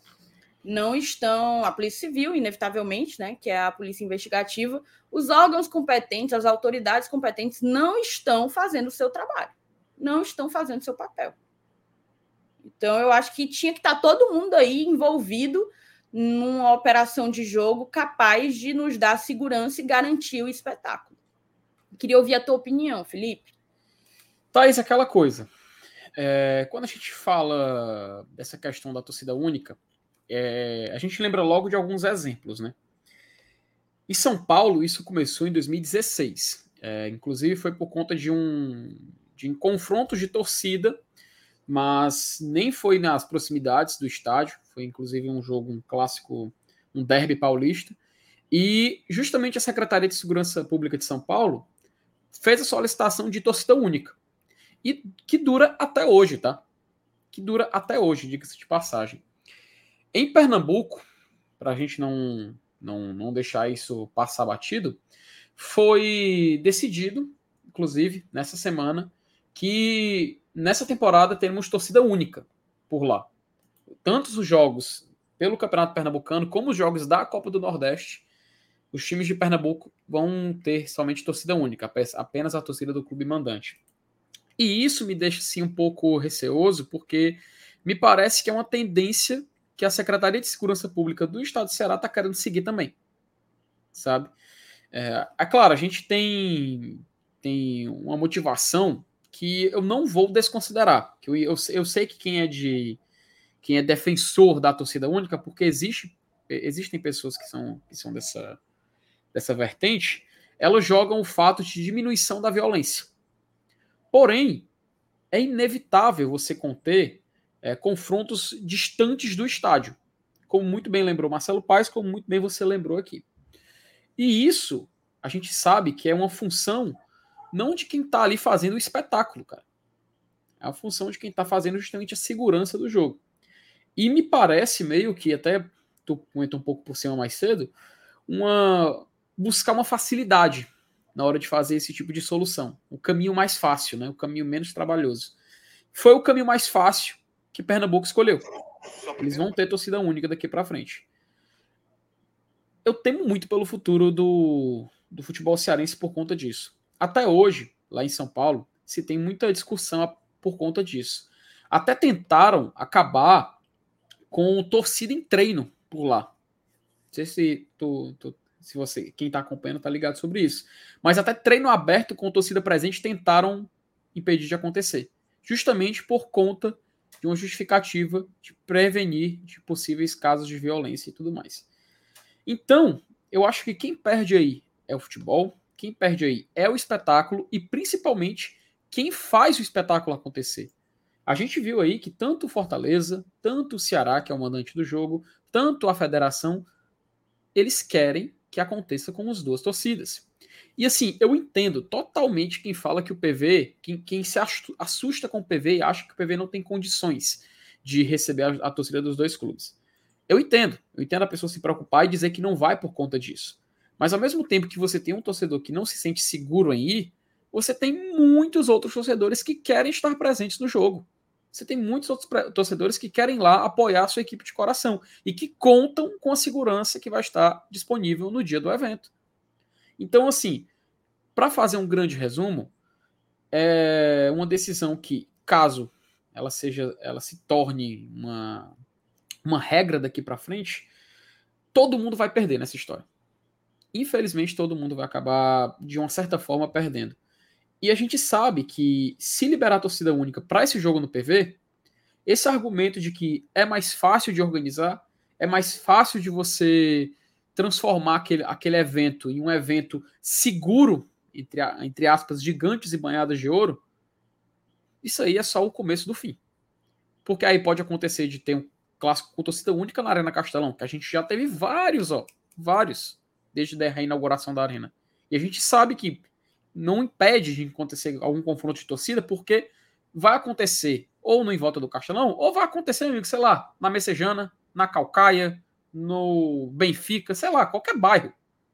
não estão, a Polícia Civil, inevitavelmente, né, que é a Polícia Investigativa, os órgãos competentes, as autoridades competentes não estão fazendo o seu trabalho, não estão fazendo o seu papel. Então, eu acho que tinha que estar todo mundo aí envolvido numa operação de jogo capaz de nos dar segurança e garantir o espetáculo. Queria ouvir a tua opinião, Felipe.
Thais, aquela coisa. É, quando a gente fala dessa questão da torcida única, é, a gente lembra logo de alguns exemplos, né? Em São Paulo, isso começou em 2016. É, inclusive, foi por conta de um, de um confronto de torcida, mas nem foi nas proximidades do estádio. Foi inclusive um jogo, um clássico, um derby paulista. E justamente a Secretaria de Segurança Pública de São Paulo fez a solicitação de torcida única. E que dura até hoje, tá? Que dura até hoje, diga-se de passagem. Em Pernambuco, para a gente não, não, não deixar isso passar batido, foi decidido, inclusive, nessa semana, que nessa temporada teremos torcida única por lá tanto os jogos pelo Campeonato Pernambucano como os jogos da Copa do Nordeste, os times de Pernambuco vão ter somente torcida única, apenas a torcida do clube mandante. E isso me deixa assim um pouco receoso, porque me parece que é uma tendência que a Secretaria de Segurança Pública do Estado do Ceará está querendo seguir também. Sabe? É, é claro, a gente tem, tem uma motivação que eu não vou desconsiderar. Que eu, eu, eu sei que quem é de quem é defensor da torcida única, porque existe, existem pessoas que são, que são dessa, dessa vertente, elas jogam o fato de diminuição da violência. Porém, é inevitável você conter é, confrontos distantes do estádio, como muito bem lembrou Marcelo Paes, como muito bem você lembrou aqui. E isso a gente sabe que é uma função não de quem está ali fazendo o espetáculo, cara. É a função de quem está fazendo justamente a segurança do jogo. E me parece meio que, até tu comentou um pouco por cima mais cedo, uma buscar uma facilidade na hora de fazer esse tipo de solução. O caminho mais fácil, né? o caminho menos trabalhoso. Foi o caminho mais fácil que Pernambuco escolheu. Eles vão ter torcida única daqui para frente. Eu temo muito pelo futuro do, do futebol cearense por conta disso. Até hoje, lá em São Paulo, se tem muita discussão por conta disso. Até tentaram acabar com torcida em treino por lá. Não sei se, tu, tu, se você, quem está acompanhando, está ligado sobre isso. Mas até treino aberto com torcida presente tentaram impedir de acontecer. Justamente por conta de uma justificativa de prevenir de possíveis casos de violência e tudo mais. Então, eu acho que quem perde aí é o futebol, quem perde aí é o espetáculo e principalmente quem faz o espetáculo acontecer. A gente viu aí que tanto Fortaleza, tanto o Ceará, que é o mandante do jogo, tanto a federação, eles querem que aconteça com as duas torcidas. E assim, eu entendo totalmente quem fala que o PV, quem, quem se assusta com o PV e acha que o PV não tem condições de receber a, a torcida dos dois clubes. Eu entendo, eu entendo a pessoa se preocupar e dizer que não vai por conta disso. Mas ao mesmo tempo que você tem um torcedor que não se sente seguro em ir, você tem muitos outros torcedores que querem estar presentes no jogo. Você tem muitos outros torcedores que querem lá apoiar a sua equipe de coração e que contam com a segurança que vai estar disponível no dia do evento. Então, assim, para fazer um grande resumo, é uma decisão que, caso ela seja, ela se torne uma, uma regra daqui para frente, todo mundo vai perder nessa história. Infelizmente, todo mundo vai acabar, de uma certa forma, perdendo. E a gente sabe que se liberar a torcida única para esse jogo no PV, esse argumento de que é mais fácil de organizar, é mais fácil de você transformar aquele, aquele evento em um evento seguro, entre, entre aspas, gigantes e banhadas de ouro, isso aí é só o começo do fim. Porque aí pode acontecer de ter um clássico com torcida única na Arena Castelão, que a gente já teve vários, ó, vários, desde a reinauguração da arena. E a gente sabe que não impede de acontecer algum confronto de torcida, porque vai acontecer ou no em volta do Castelão, ou vai acontecer, amigo, sei lá, na Messejana, na Calcaia, no Benfica, sei lá, qualquer bairro.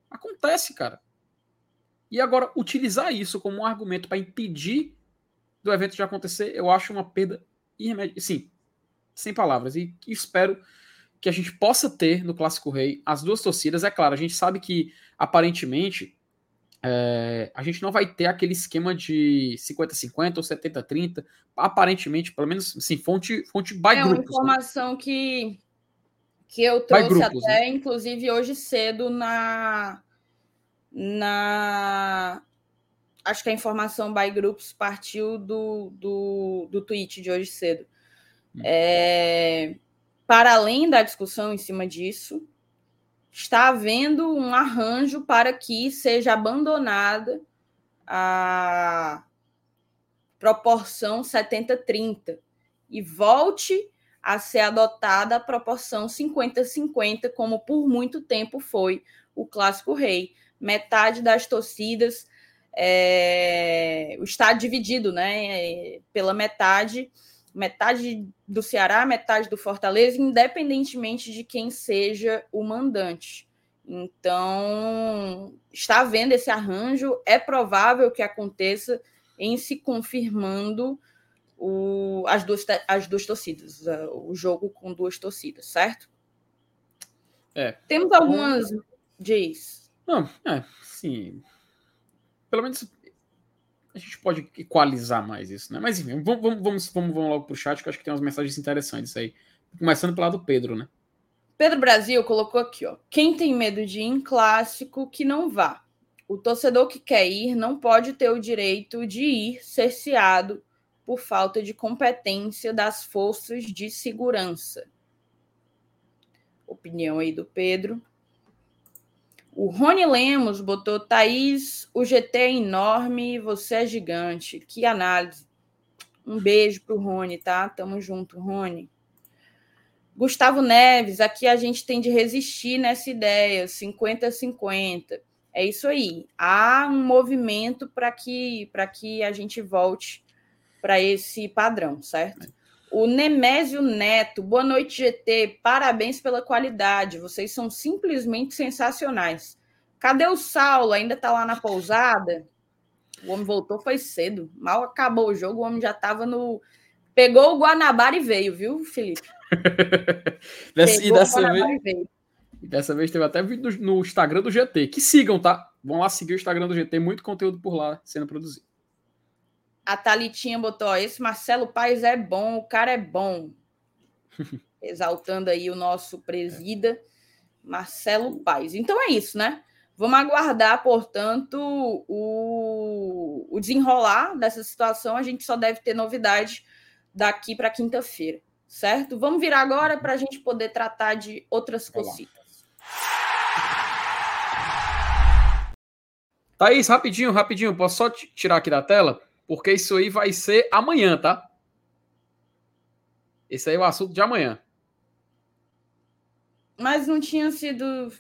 Acontece, cara. E agora, utilizar isso como um argumento para impedir do evento de acontecer, eu acho uma perda irremediável. Sim, sem palavras. E espero que a gente possa ter no Clássico Rei as duas torcidas. É claro, a gente sabe que aparentemente é, a gente não vai ter aquele esquema de 50-50 ou 70-30, aparentemente, pelo menos, assim, fonte, fonte by
é
grupos.
É uma informação né? que, que eu trouxe grupos, até, né? inclusive, hoje cedo na, na... Acho que a informação by grupos partiu do, do, do tweet de hoje cedo. Hum. É, para além da discussão em cima disso, está havendo um arranjo para que seja abandonada a proporção 70-30 e volte a ser adotada a proporção 50-50, como por muito tempo foi o Clássico Rei. Metade das torcidas é, está dividido né, pela metade metade do Ceará, metade do Fortaleza, independentemente de quem seja o mandante. Então, está havendo esse arranjo, é provável que aconteça em se confirmando o, as, duas, as duas torcidas, o jogo com duas torcidas, certo?
É.
Temos algumas. Diz.
Não, é, sim. Pelo menos a gente pode equalizar mais isso, né? Mas enfim, vamos, vamos, vamos, vamos, logo pro chat, que eu acho que tem umas mensagens interessantes aí. Começando pelo lado do Pedro, né?
Pedro Brasil colocou aqui, ó. Quem tem medo de ir em clássico, que não vá. O torcedor que quer ir não pode ter o direito de ir cerceado por falta de competência das forças de segurança. Opinião aí do Pedro. O Rony Lemos botou, Thaís, o GT é enorme, você é gigante. Que análise. Um beijo pro Rony, tá? Tamo junto, Rony. Gustavo Neves, aqui a gente tem de resistir nessa ideia, 50-50. É isso aí. Há um movimento para que, que a gente volte para esse padrão, certo? O Nemésio Neto, boa noite, GT. Parabéns pela qualidade. Vocês são simplesmente sensacionais. Cadê o Saulo? Ainda tá lá na pousada? O homem voltou, foi cedo. Mal acabou o jogo, o homem já tava no. Pegou o Guanabara e veio, viu, Felipe?
dessa, e dessa vez. E dessa vez teve até vídeo no Instagram do GT. Que sigam, tá? Vão lá seguir o Instagram do GT, muito conteúdo por lá sendo produzido.
A Thalitinha botou: esse Marcelo Paes é bom, o cara é bom. Exaltando aí o nosso presida, Marcelo Paes. Então é isso, né? Vamos aguardar, portanto, o, o desenrolar dessa situação. A gente só deve ter novidade daqui para quinta-feira, certo? Vamos virar agora para a gente poder tratar de outras cositas.
Thaís, rapidinho, rapidinho, posso só tirar aqui da tela? Porque isso aí vai ser amanhã, tá? Esse aí é o assunto de amanhã.
Mas não tinha sido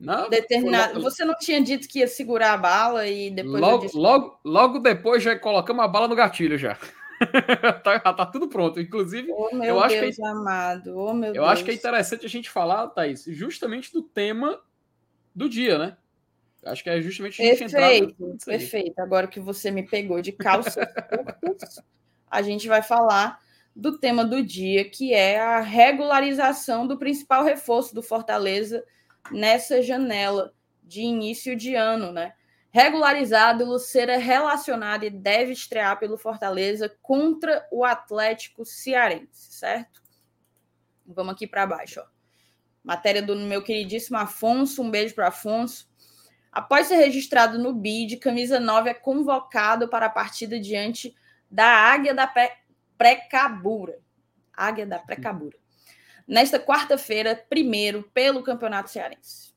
não, determinado. Logo... Você não tinha dito que ia segurar a bala e depois.
Logo, disse... logo, logo depois já colocamos a bala no gatilho já. tá, tá, tudo pronto. Inclusive,
oh,
eu
Deus
acho que
amado. Oh,
eu
Deus.
acho que é interessante a gente falar, Thaís, justamente do tema do dia, né? Acho que é justamente a gente entrar
Perfeito, perfeito. Agora que você me pegou de curtas, a gente vai falar do tema do dia, que é a regularização do principal reforço do Fortaleza nessa janela de início de ano, né? Regularizado, Lucera é relacionado e deve estrear pelo Fortaleza contra o Atlético Cearense, certo? Vamos aqui para baixo, ó. Matéria do meu queridíssimo Afonso, um beijo para Afonso. Após ser registrado no BID, camisa 9 é convocado para a partida diante da Águia da Precabura. Águia da Precabura. Nesta quarta-feira, primeiro, pelo Campeonato Cearense.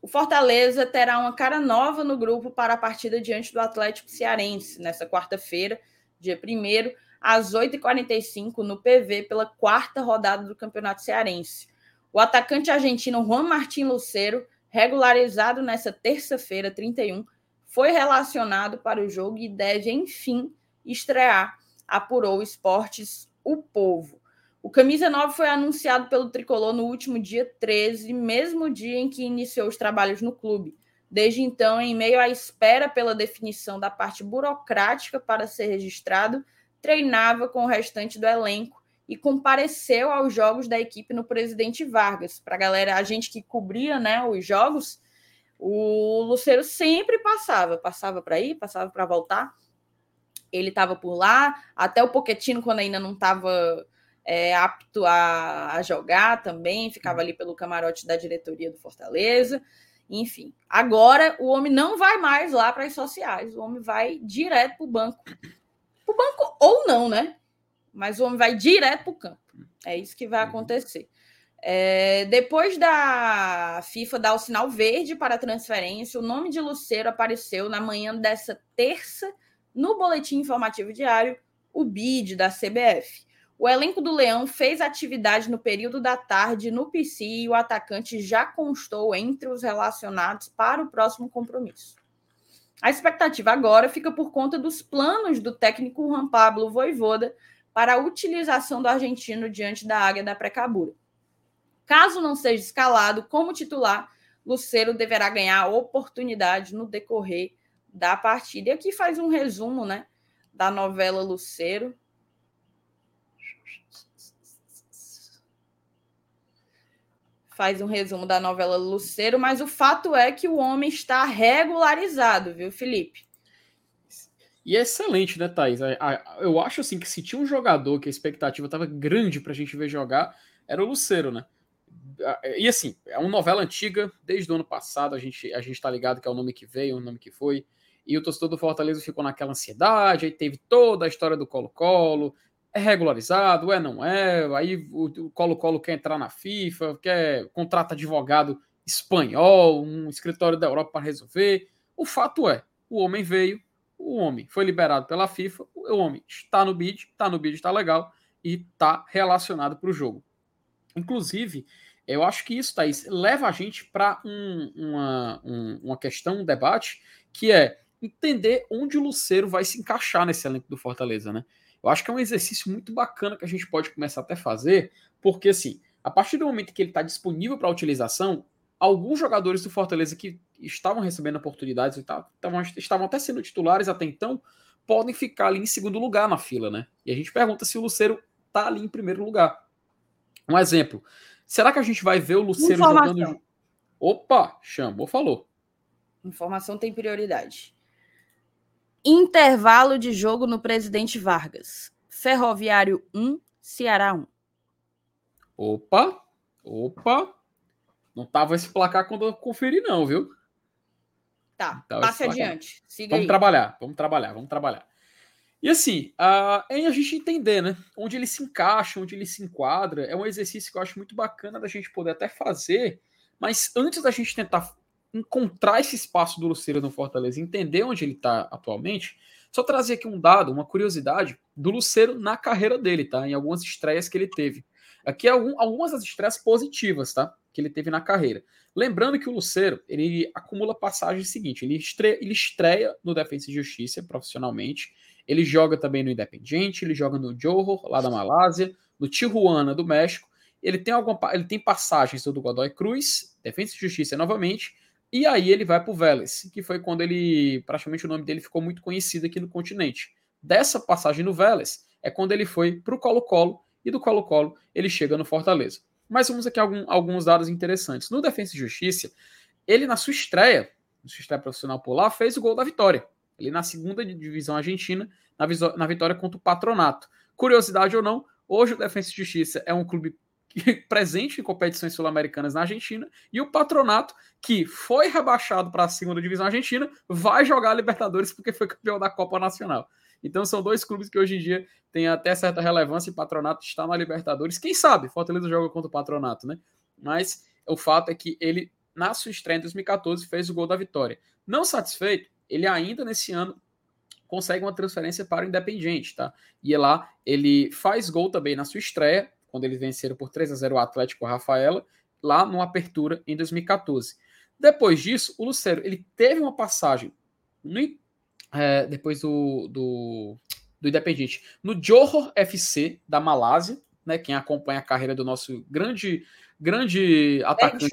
O Fortaleza terá uma cara nova no grupo para a partida diante do Atlético Cearense, nesta quarta-feira, dia 1 às 8h45, no PV, pela quarta rodada do Campeonato Cearense. O atacante argentino Juan Martín Lucero, regularizado nessa terça-feira, 31, foi relacionado para o jogo e deve, enfim, estrear, apurou Esportes O Povo. O camisa 9 foi anunciado pelo tricolor no último dia 13, mesmo dia em que iniciou os trabalhos no clube. Desde então, em meio à espera pela definição da parte burocrática para ser registrado, treinava com o restante do elenco e compareceu aos jogos da equipe no Presidente Vargas. Para a galera, a gente que cobria né, os jogos, o Luceiro sempre passava, passava para ir, passava para voltar. Ele estava por lá, até o Poquetino, quando ainda não estava é, apto a, a jogar também, ficava ali pelo camarote da diretoria do Fortaleza. Enfim, agora o homem não vai mais lá para as sociais, o homem vai direto para o banco. Para o banco ou não, né? Mas o homem vai direto para o campo. É isso que vai acontecer. É, depois da FIFA dar o sinal verde para a transferência, o nome de Luceiro apareceu na manhã dessa terça no Boletim Informativo Diário, o BID da CBF. O elenco do Leão fez atividade no período da tarde no PC e o atacante já constou entre os relacionados para o próximo compromisso. A expectativa agora fica por conta dos planos do técnico Juan Pablo Voivoda para a utilização do argentino diante da Águia da Precabura. Caso não seja escalado como titular, Luceiro deverá ganhar oportunidade no decorrer da partida. E aqui faz um resumo né, da novela Luceiro. Faz um resumo da novela Luceiro, mas o fato é que o homem está regularizado, viu, Felipe?
E é excelente, né, Thaís? Eu acho assim que se tinha um jogador que a expectativa estava grande para a gente ver jogar, era o Luceiro, né? E assim, é uma novela antiga, desde o ano passado, a gente, a gente tá ligado que é o nome que veio, o nome que foi. E o torcedor do Fortaleza ficou naquela ansiedade, aí teve toda a história do Colo-Colo, é regularizado, é não é, aí o Colo-Colo quer entrar na FIFA, quer contrata advogado espanhol, um escritório da Europa para resolver. O fato é, o homem veio, o homem foi liberado pela FIFA, o homem está no bid, está no bid, está legal e está relacionado para o jogo. Inclusive, eu acho que isso, Thaís, leva a gente para um, uma, um, uma questão, um debate, que é entender onde o Luceiro vai se encaixar nesse elenco do Fortaleza, né? Eu acho que é um exercício muito bacana que a gente pode começar até a fazer, porque assim, a partir do momento que ele está disponível para utilização, alguns jogadores do Fortaleza que estavam recebendo oportunidades e estavam, estavam até sendo titulares até então, podem ficar ali em segundo lugar na fila, né? E a gente pergunta se o Luceiro está ali em primeiro lugar. Um exemplo. Será que a gente vai ver o Luceiro
Informação.
jogando. Opa, chamou, falou.
Informação tem prioridade. Intervalo de jogo no Presidente Vargas. Ferroviário 1, Ceará 1.
Opa, opa. Não tava esse placar quando eu conferi, não, viu?
Tá,
Então,
passe
placar-
adiante. Siga
Vamos
aí.
trabalhar, vamos trabalhar, vamos trabalhar. E assim, a, é a gente entender, né? Onde ele se encaixa, onde ele se enquadra, é um exercício que eu acho muito bacana da gente poder até fazer, mas antes da gente tentar encontrar esse espaço do Luceiro no Fortaleza, entender onde ele está atualmente, só trazer aqui um dado, uma curiosidade do Luceiro na carreira dele, tá? Em algumas estreias que ele teve. Aqui algum, algumas das estreias positivas, tá? Que ele teve na carreira. Lembrando que o Luceiro, ele acumula passagens seguinte, ele estreia, ele estreia no Defensa e Justiça profissionalmente, ele joga também no Independiente, ele joga no Johor, lá da Malásia, no Tijuana, do México. Ele tem, alguma, ele tem passagens do Godoy Cruz, Defensa e Justiça novamente, E aí ele vai para o Vélez, que foi quando ele, praticamente o nome dele ficou muito conhecido aqui no continente. Dessa passagem no Vélez é quando ele foi para o Colo-Colo e do Colo-Colo ele chega no Fortaleza. Mas vamos aqui algum, alguns dados interessantes. No Defensa e Justiça, ele na sua estreia, na sua estreia profissional por lá, fez o gol da vitória. Ele na segunda divisão argentina, na, na vitória contra o Patronato. Curiosidade ou não, hoje o Defensa e Justiça é um clube presente em competições sul-americanas na Argentina e o Patronato, que foi rebaixado para a segunda divisão argentina, vai jogar a Libertadores porque foi campeão da Copa Nacional. Então são dois clubes que hoje em dia têm até certa relevância e Patronato está na Libertadores. Quem sabe Fortaleza joga contra o Patronato, né? Mas o fato é que ele, na sua estreia em 2014, fez o gol da vitória. Não satisfeito, ele ainda nesse ano consegue uma transferência para o Independiente, tá? E lá ele faz gol também na sua estreia, quando eles venceram por 3 a 0 o Atlético Rafaela, lá no Apertura em 2014. Depois disso, o Lucero ele teve uma passagem no, é, depois do, do, do Independiente no Johor FC da Malásia, né? Quem acompanha a carreira do nosso grande grande atacante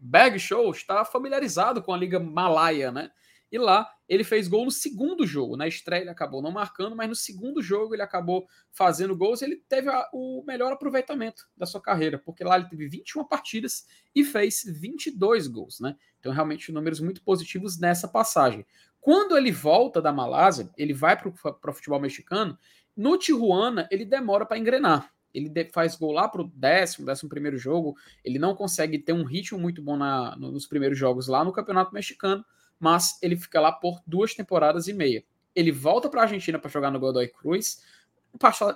Bag Show. Show está familiarizado com a liga malaia, né? E lá ele fez gol no segundo jogo. Na estreia ele acabou não marcando, mas no segundo jogo ele acabou fazendo gols. E ele teve a, o melhor aproveitamento da sua carreira, porque lá ele teve 21 partidas e fez 22 gols, né? Então, realmente, números muito positivos nessa passagem. Quando ele volta da Malásia, ele vai para o futebol mexicano. No Tijuana, ele demora para engrenar. Ele faz gol lá para o décimo, décimo primeiro jogo. Ele não consegue ter um ritmo muito bom na, nos primeiros jogos lá no Campeonato Mexicano mas ele fica lá por duas temporadas e meia. Ele volta para a Argentina para jogar no Godoy Cruz,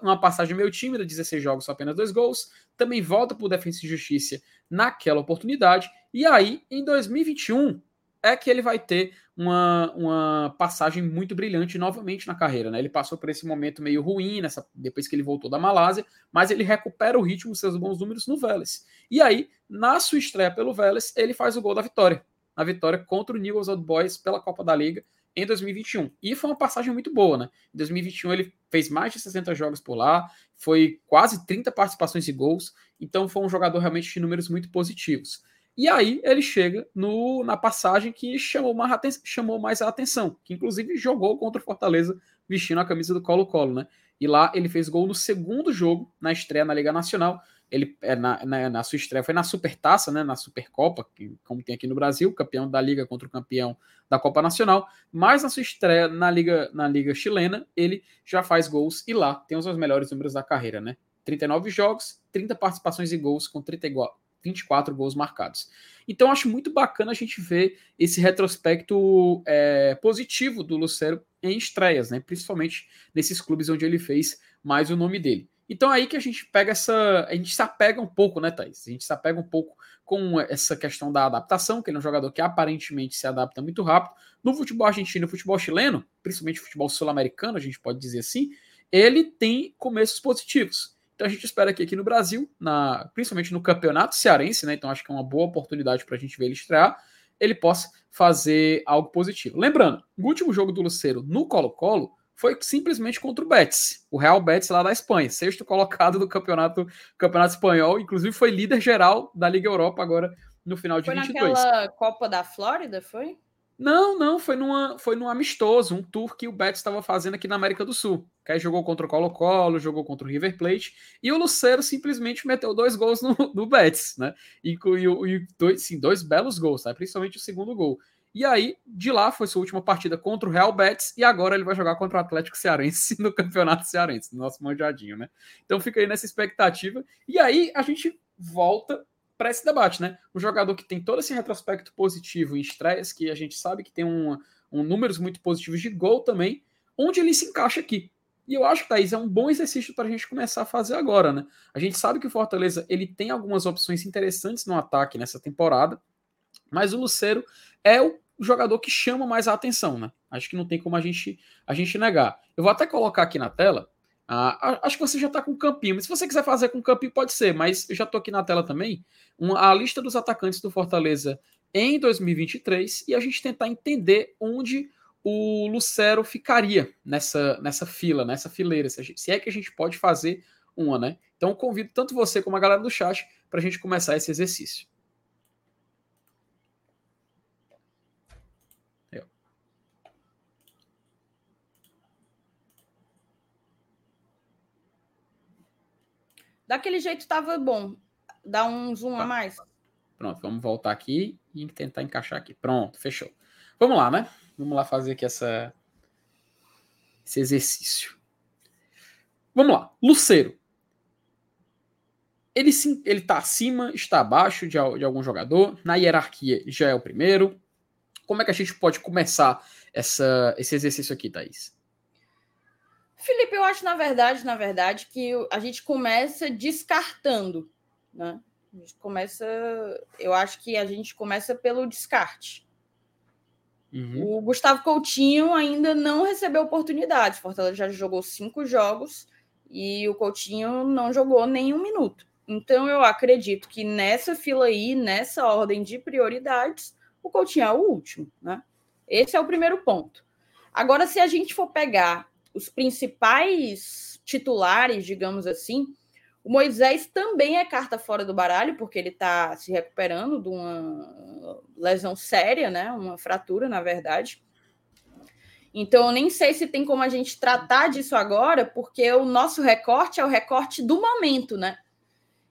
uma passagem meio tímida, 16 jogos, só apenas dois gols. Também volta para o Defensa e Justiça naquela oportunidade. E aí, em 2021, é que ele vai ter uma, uma passagem muito brilhante novamente na carreira. Né? Ele passou por esse momento meio ruim nessa, depois que ele voltou da Malásia, mas ele recupera o ritmo, seus bons números no Vélez. E aí, na sua estreia pelo Vélez, ele faz o gol da vitória na vitória contra o Newell's Old Boys pela Copa da Liga em 2021. E foi uma passagem muito boa, né? Em 2021 ele fez mais de 60 jogos por lá, foi quase 30 participações e gols, então foi um jogador realmente de números muito positivos. E aí ele chega no, na passagem que chamou mais, chamou mais a atenção, que inclusive jogou contra o Fortaleza vestindo a camisa do Colo-Colo, né? E lá ele fez gol no segundo jogo, na estreia na Liga Nacional, ele é, na, na, na, sua estreia foi na Supertaça, né, na Supercopa, que, como tem aqui no Brasil, campeão da Liga contra o campeão da Copa Nacional, mas na sua estreia na Liga, na Liga chilena, ele já faz gols e lá tem os melhores números da carreira, né? 39 jogos, 30 participações e gols com 30 igual, 24 gols marcados. Então acho muito bacana a gente ver esse retrospecto é, positivo do Lucero em estreias, né? Principalmente nesses clubes onde ele fez mais o nome dele. Então é aí que a gente pega essa. A gente se apega um pouco, né, Thaís? A gente se apega um pouco com essa questão da adaptação, que ele é um jogador que aparentemente se adapta muito rápido. No futebol argentino e futebol chileno, principalmente futebol sul-americano, a gente pode dizer assim, ele tem começos positivos. Então a gente espera que aqui no Brasil, na, principalmente no campeonato cearense, né? Então acho que é uma boa oportunidade para a gente ver ele estrear, ele possa fazer algo positivo. Lembrando, o último jogo do Luceiro no Colo-Colo foi simplesmente contra o Betis, o Real Betis lá da Espanha, sexto colocado do campeonato, campeonato espanhol, inclusive foi líder geral da Liga Europa agora no final de
foi
22.
Foi naquela Copa da Flórida, foi?
Não, não, foi, numa, foi num amistoso, um tour que o Betis estava fazendo aqui na América do Sul. Que aí jogou contra o Colo-Colo, jogou contra o River Plate, e o Lucero simplesmente meteu dois gols no, no Betis, né? E, e, e dois, sim, dois belos gols, tá? principalmente o segundo gol. E aí, de lá foi sua última partida contra o Real Betis e agora ele vai jogar contra o Atlético Cearense no Campeonato Cearense, no nosso manjadinho, né? Então fica aí nessa expectativa. E aí a gente volta para esse debate, né? Um jogador que tem todo esse retrospecto positivo em estreias, que a gente sabe que tem um, um números muito positivos de gol também, onde ele se encaixa aqui. E eu acho que, Thaís, é um bom exercício para a gente começar a fazer agora, né? A gente sabe que o Fortaleza ele tem algumas opções interessantes no ataque nessa temporada, mas o Luceiro é o jogador que chama mais a atenção, né? Acho que não tem como a gente, a gente negar. Eu vou até colocar aqui na tela. Uh, acho que você já está com o campinho, se você quiser fazer com o campinho, pode ser, mas eu já estou aqui na tela também. Uma, a lista dos atacantes do Fortaleza em 2023 e a gente tentar entender onde o Lucero ficaria nessa, nessa fila, nessa fileira, se, gente, se é que a gente pode fazer uma, né? Então convido tanto você como a galera do chat para a gente começar esse exercício.
Daquele jeito tava bom. Dá um zoom a
Tá.
mais.
Pronto, vamos voltar aqui e tentar encaixar aqui. Pronto, fechou. Vamos lá, né? Vamos lá fazer aqui essa, esse exercício. Vamos lá. Luceiro. Ele, sim, ele tá acima, está abaixo de, de algum jogador. Na hierarquia já é o primeiro. Como é que a gente pode começar essa, esse exercício aqui, Thaís?
Felipe, eu acho, na verdade, na verdade, que a gente começa descartando, né? A gente começa. Eu acho que a gente começa pelo descarte.
Uhum.
O Gustavo Coutinho ainda não recebeu oportunidades. Fortaleza já jogou cinco jogos e o Coutinho não jogou nenhum minuto. Então eu acredito que nessa fila aí, nessa ordem de prioridades, o Coutinho é o último, né? Esse é o primeiro ponto. Agora, se a gente for pegar os principais titulares, digamos assim, o Moisés também é carta fora do baralho, porque ele está se recuperando de uma lesão séria, né? Uma fratura, na verdade. Então, eu nem sei se tem como a gente tratar disso agora, porque o nosso recorte é o recorte do momento, né?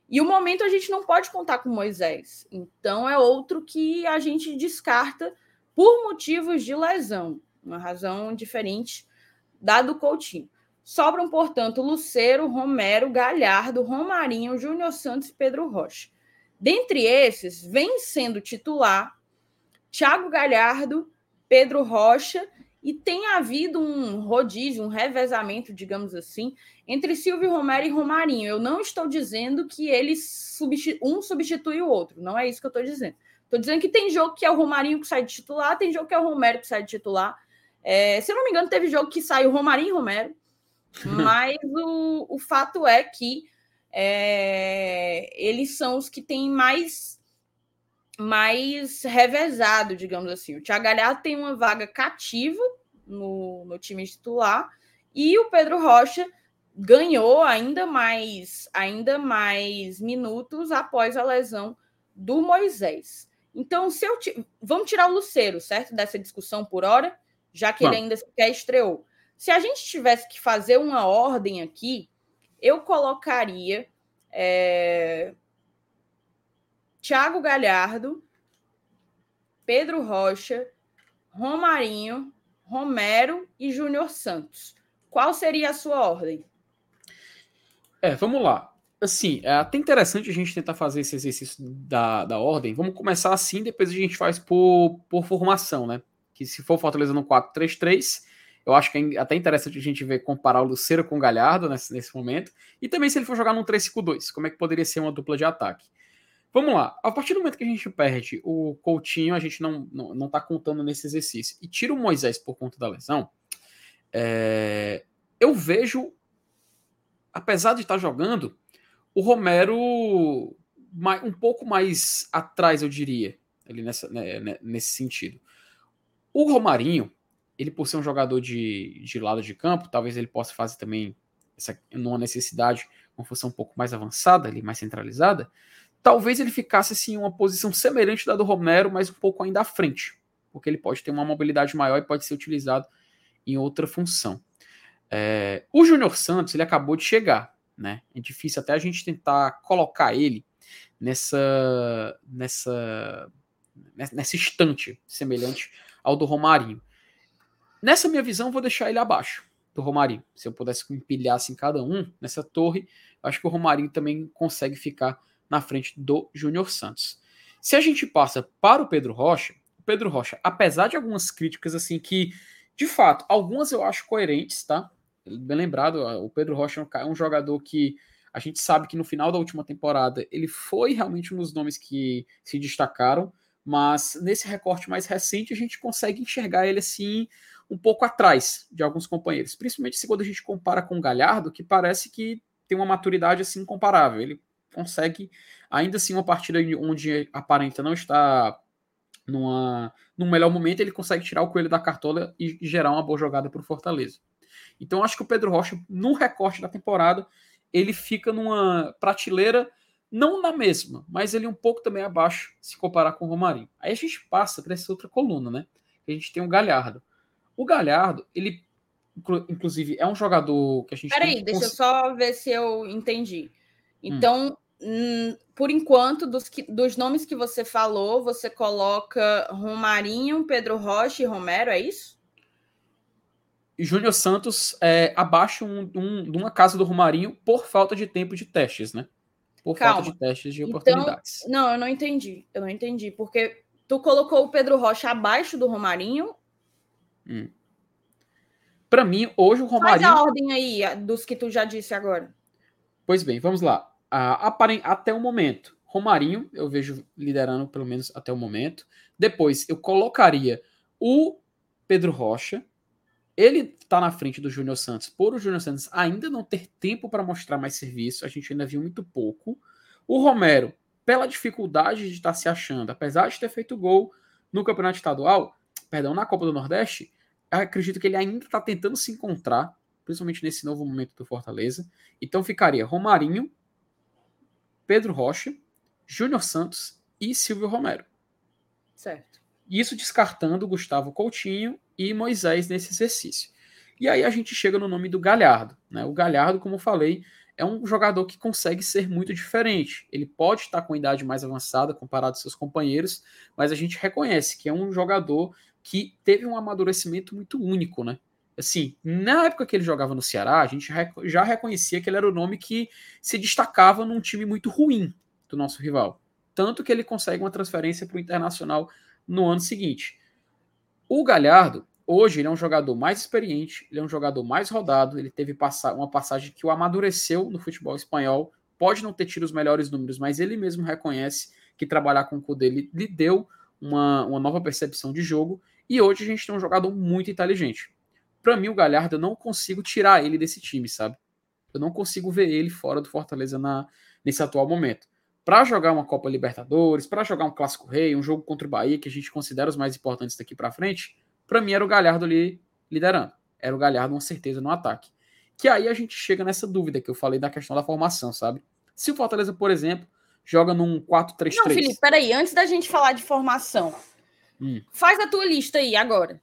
E o momento a gente não pode contar com Moisés. Então, é outro que a gente descarta por motivos de lesão, uma razão diferente da do Coutinho. Sobram, portanto, Luceiro, Romero, Galhardo, Romarinho, Júnior Santos e Pedro Rocha. Dentre esses, vem sendo titular Thiago Galhardo, Pedro Rocha, e tem havido um rodízio, um revezamento, digamos assim, entre Silvio Romero e Romarinho. Eu não estou dizendo que eles substi um substitui o outro, não é isso que eu estou dizendo. Estou dizendo que tem jogo que é o Romarinho que sai de titular, tem jogo que é o Romero que sai de titular. É, se eu não me engano, teve jogo que saiu Romarinho e Romero, mas o, o fato é que é, eles são os que têm mais mais revezado, digamos assim. O Thiago Galhardo tem uma vaga cativa no, no time titular e o Pedro Rocha ganhou ainda mais ainda mais minutos após a lesão do Moisés. Então, se eu ti- vamos tirar o Luceiro, certo? Dessa discussão por hora, já que ele ainda sequer estreou. Se a gente tivesse que fazer uma ordem aqui, eu colocaria é, Thiago Galhardo, Pedro Rocha, Romarinho, Romero e Júnior Santos. Qual seria a sua ordem?
É, vamos lá. Assim, é até interessante a gente tentar fazer esse exercício da, da ordem. Vamos começar assim, depois a gente faz por, por formação, né? Que se for Fortaleza no 4-3-3, eu acho que é até interessante a gente ver comparar o Luceiro com o Galhardo nesse, nesse momento. E também se ele for jogar num 3-5-2, como é que poderia ser uma dupla de ataque. Vamos lá. A partir do momento que a gente perde o Coutinho, a gente não, não, não tá contando nesse exercício. E tira o Moisés por conta da lesão. é, eu vejo, apesar de estar jogando, o Romero um pouco mais atrás, eu diria, ali nessa, né, né, nesse sentido. O Romarinho, ele por ser um jogador de, de lado de campo, talvez ele possa fazer também essa, numa necessidade, uma função um pouco mais avançada, ali, mais centralizada, talvez ele ficasse assim, em uma posição semelhante da do Romero, mas um pouco ainda à frente, porque ele pode ter uma mobilidade maior e pode ser utilizado em outra função. É, o Júnior Santos, ele acabou de chegar, né? É difícil até a gente tentar colocar ele nessa nessa nessa estante semelhante ao do Romarinho. Nessa minha visão, vou deixar ele abaixo do Romarinho. Se eu pudesse empilhar assim cada um nessa torre, acho que o Romarinho também consegue ficar na frente do Júnior Santos. Se a gente passa para o Pedro Rocha, o Pedro Rocha, apesar de algumas críticas assim que, de fato, algumas eu acho coerentes, tá? Bem lembrado, o Pedro Rocha é é um jogador que a gente sabe que no final da última temporada ele foi realmente um dos nomes que se destacaram, mas nesse recorte mais recente a gente consegue enxergar ele assim um pouco atrás de alguns companheiros, principalmente se quando a gente compara com o Galhardo, que parece que tem uma maturidade assim incomparável. Ele consegue ainda assim uma partida onde aparenta não estar numa, num melhor momento, ele consegue tirar o coelho da cartola e gerar uma boa jogada para o Fortaleza. Então acho que o Pedro Rocha, no recorte da temporada, ele fica numa prateleira, não na mesma, mas ele um pouco também abaixo, se comparar com o Romarinho. Aí a gente passa para essa outra coluna, né? A gente tem o Galhardo. O Galhardo, ele, inclu- inclusive, é um jogador que a gente
Peraí,
tem
deixa eu só ver se eu entendi. Então, hum, por enquanto, dos, que, dos nomes que você falou, você coloca Romarinho, Pedro Rocha e Romero, é isso?
E Júnior Santos é abaixo um, um, de uma casa do Romarinho por falta de tempo de testes, né? Por
Calma.
falta de testes de
Então,
oportunidades.
não, eu não entendi. Eu não entendi. Porque tu colocou o Pedro Rocha abaixo do Romarinho.
Para mim, hoje o
Faz
Romarinho.
a ordem aí dos que tu já disse agora.
Pois bem, vamos lá. Até o momento, Romarinho, eu vejo liderando pelo menos até o momento. Depois, eu colocaria o Pedro Rocha. Ele está na frente do Júnior Santos, por o Júnior Santos ainda não ter tempo para mostrar mais serviço, a gente ainda viu muito pouco. O Romero, pela dificuldade de estar se achando, apesar de ter feito gol no Campeonato Estadual, perdão, na Copa do Nordeste, acredito que ele ainda está tentando se encontrar, principalmente nesse novo momento do Fortaleza. Então ficaria Romarinho, Pedro Rocha, Júnior Santos e Silvio Romero.
Certo.
Isso descartando Gustavo Coutinho e Moisés nesse exercício. E aí a gente chega no nome do Galhardo. Né? O Galhardo, como eu falei, é um jogador que consegue ser muito diferente. Ele pode estar com idade mais avançada comparado aos seus companheiros, mas a gente reconhece que é um jogador que teve um amadurecimento muito único, né? Assim, na época que ele jogava no Ceará, a gente já reconhecia que ele era o nome que se destacava num time muito ruim do nosso rival. Tanto que ele consegue uma transferência para o Internacional no ano seguinte. O Galhardo, hoje, ele é um jogador mais experiente, ele é um jogador mais rodado, ele teve uma passagem que o amadureceu no futebol espanhol. Pode não ter tido os melhores números, mas ele mesmo reconhece que trabalhar com o lhe, lhe deu uma, uma nova percepção de jogo. E hoje a gente tem um jogador muito inteligente. Para mim, o Galhardo, eu não consigo tirar ele desse time, sabe? Eu não consigo ver ele fora do Fortaleza na, nesse atual momento. Para jogar uma Copa Libertadores, para jogar um Clássico Rei, um jogo contra o Bahia, que a gente considera os mais importantes daqui para frente, para mim era o Galhardo ali liderando. Era o Galhardo uma certeza no ataque. Que aí a gente chega nessa dúvida que eu falei da questão da formação, sabe? Se o Fortaleza, por exemplo, joga num 4-3-3.
Não, Felipe, peraí. Antes da gente falar de formação,
Hum.
faz a tua lista aí agora.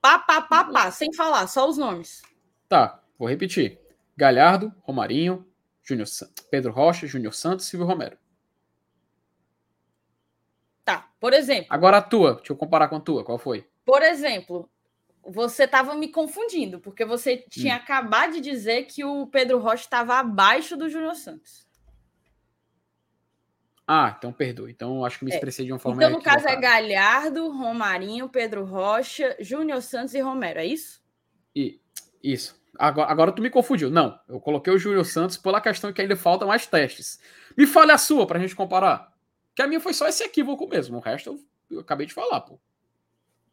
Pá, pá, pá, pá, sem falar, só os nomes.
Tá, vou repetir. Galhardo, Romarinho, Júnior Pedro Rocha, Júnior Santos, Silvio Romero.
Tá, por exemplo,
Agora a tua, deixa eu comparar com a tua, qual foi?
por exemplo, você estava me confundindo, porque você tinha acabado de dizer que o Pedro Rocha estava abaixo do Júnior Santos.
Ah, então perdoe. Então acho que me
É.
expressei de uma forma
Então, no caso, é. Galhardo, Romarinho, Pedro Rocha, Júnior Santos e Romero, é isso?
E, isso. Agora, agora tu me confundiu. Não, eu coloquei o Júnior Santos pela questão que ainda falta mais testes. Me fale a sua pra gente comparar. Que a minha foi só esse equívoco mesmo. O resto eu, eu acabei de falar, pô.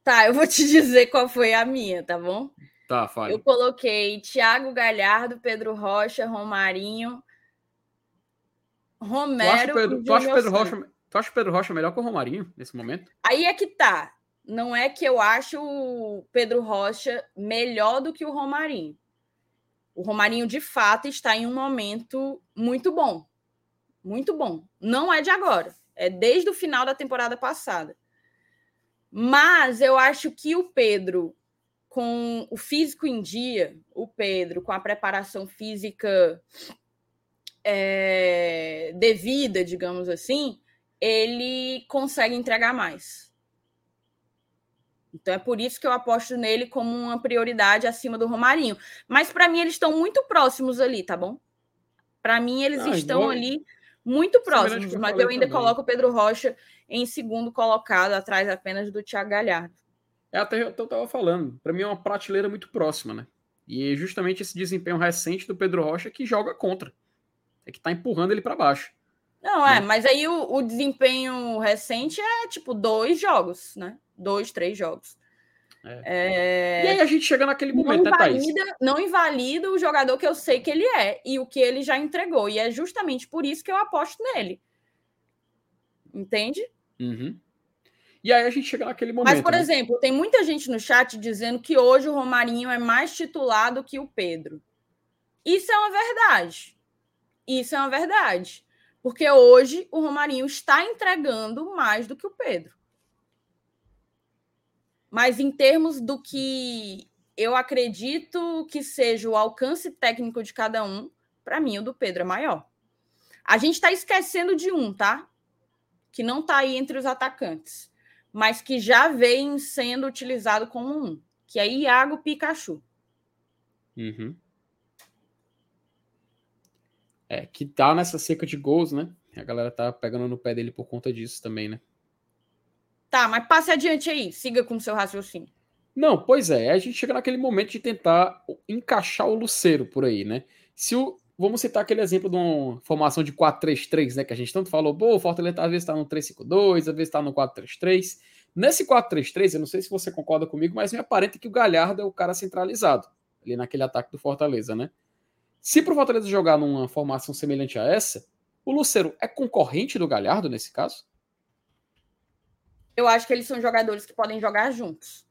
Tá, eu vou te dizer qual foi a minha, tá bom?
Tá, fale.
Eu coloquei Thiago Galhardo, Pedro Rocha, Romarinho,
Tu acha,
Romero
Pedro, tu, acha Pedro
Santos.
Rocha, tu acha o Pedro Rocha melhor que o Romarinho nesse momento?
Aí é que tá. Não é que eu acho o Pedro Rocha melhor do que o Romarinho. O Romarinho, de fato, está em um momento muito bom. Muito bom. Não é de agora. É desde o final da temporada passada. Mas eu acho que o Pedro, com o físico em dia, o Pedro, com a preparação física é, devida, digamos assim, ele consegue entregar mais. Então é por isso que eu aposto nele como uma prioridade acima do Romarinho. Mas para mim eles estão muito próximos ali, tá bom? Para mim eles
Ah,
estão
igual-
ali muito
Semelhante
próximos,
eu
mas
falei
eu ainda
também.
coloco o Pedro Rocha em segundo colocado, atrás apenas do Thiago Galhardo.
É até eu tava falando. Pra mim é uma prateleira muito próxima, né? E é justamente esse desempenho recente do Pedro Rocha que joga contra. É que tá empurrando ele pra baixo.
Não, é,
Né?
mas aí o, o desempenho recente é tipo dois jogos, né? Dois, três jogos. É,
E aí a gente chega naquele
não
momento, né, Thaís?
invalida, não invalida o jogador que eu sei que ele é e o que ele já entregou. E é justamente por isso que eu aposto nele. Entende?
Uhum. E aí a gente chega naquele momento.
Mas, por
né?
exemplo, tem muita gente no chat dizendo que hoje o Romarinho é mais titular do que o Pedro. Isso é uma verdade. Isso é uma verdade. Porque hoje o Romarinho está entregando mais do que o Pedro. Mas em termos do que eu acredito que seja o alcance técnico de cada um, para mim o do Pedro é maior. A gente está esquecendo de um, tá? Que não está aí entre os atacantes, mas que já vem sendo utilizado como um, que é Iago Pikachu.
Uhum. É, que tá nessa seca de gols, né? A galera tá pegando no pé dele por conta disso também, né?
Tá, mas passe adiante aí, siga com o seu raciocínio.
Não, pois é, a gente chega naquele momento de tentar encaixar o Luceiro por aí, né? Se o, vamos citar aquele exemplo de uma formação de 4-3-3, né? Que a gente tanto falou, pô, o Fortaleza às vezes está no 3-5-2, às vezes está no 4-3-3. Nesse 4-3-3, eu não sei se você concorda comigo, mas me aparenta que o Galhardo é o cara centralizado ali naquele ataque do Fortaleza, né? Se pro Fortaleza jogar numa formação semelhante a essa, o Luceiro é concorrente do Galhardo nesse caso?
Eu acho que eles são jogadores que podem jogar juntos.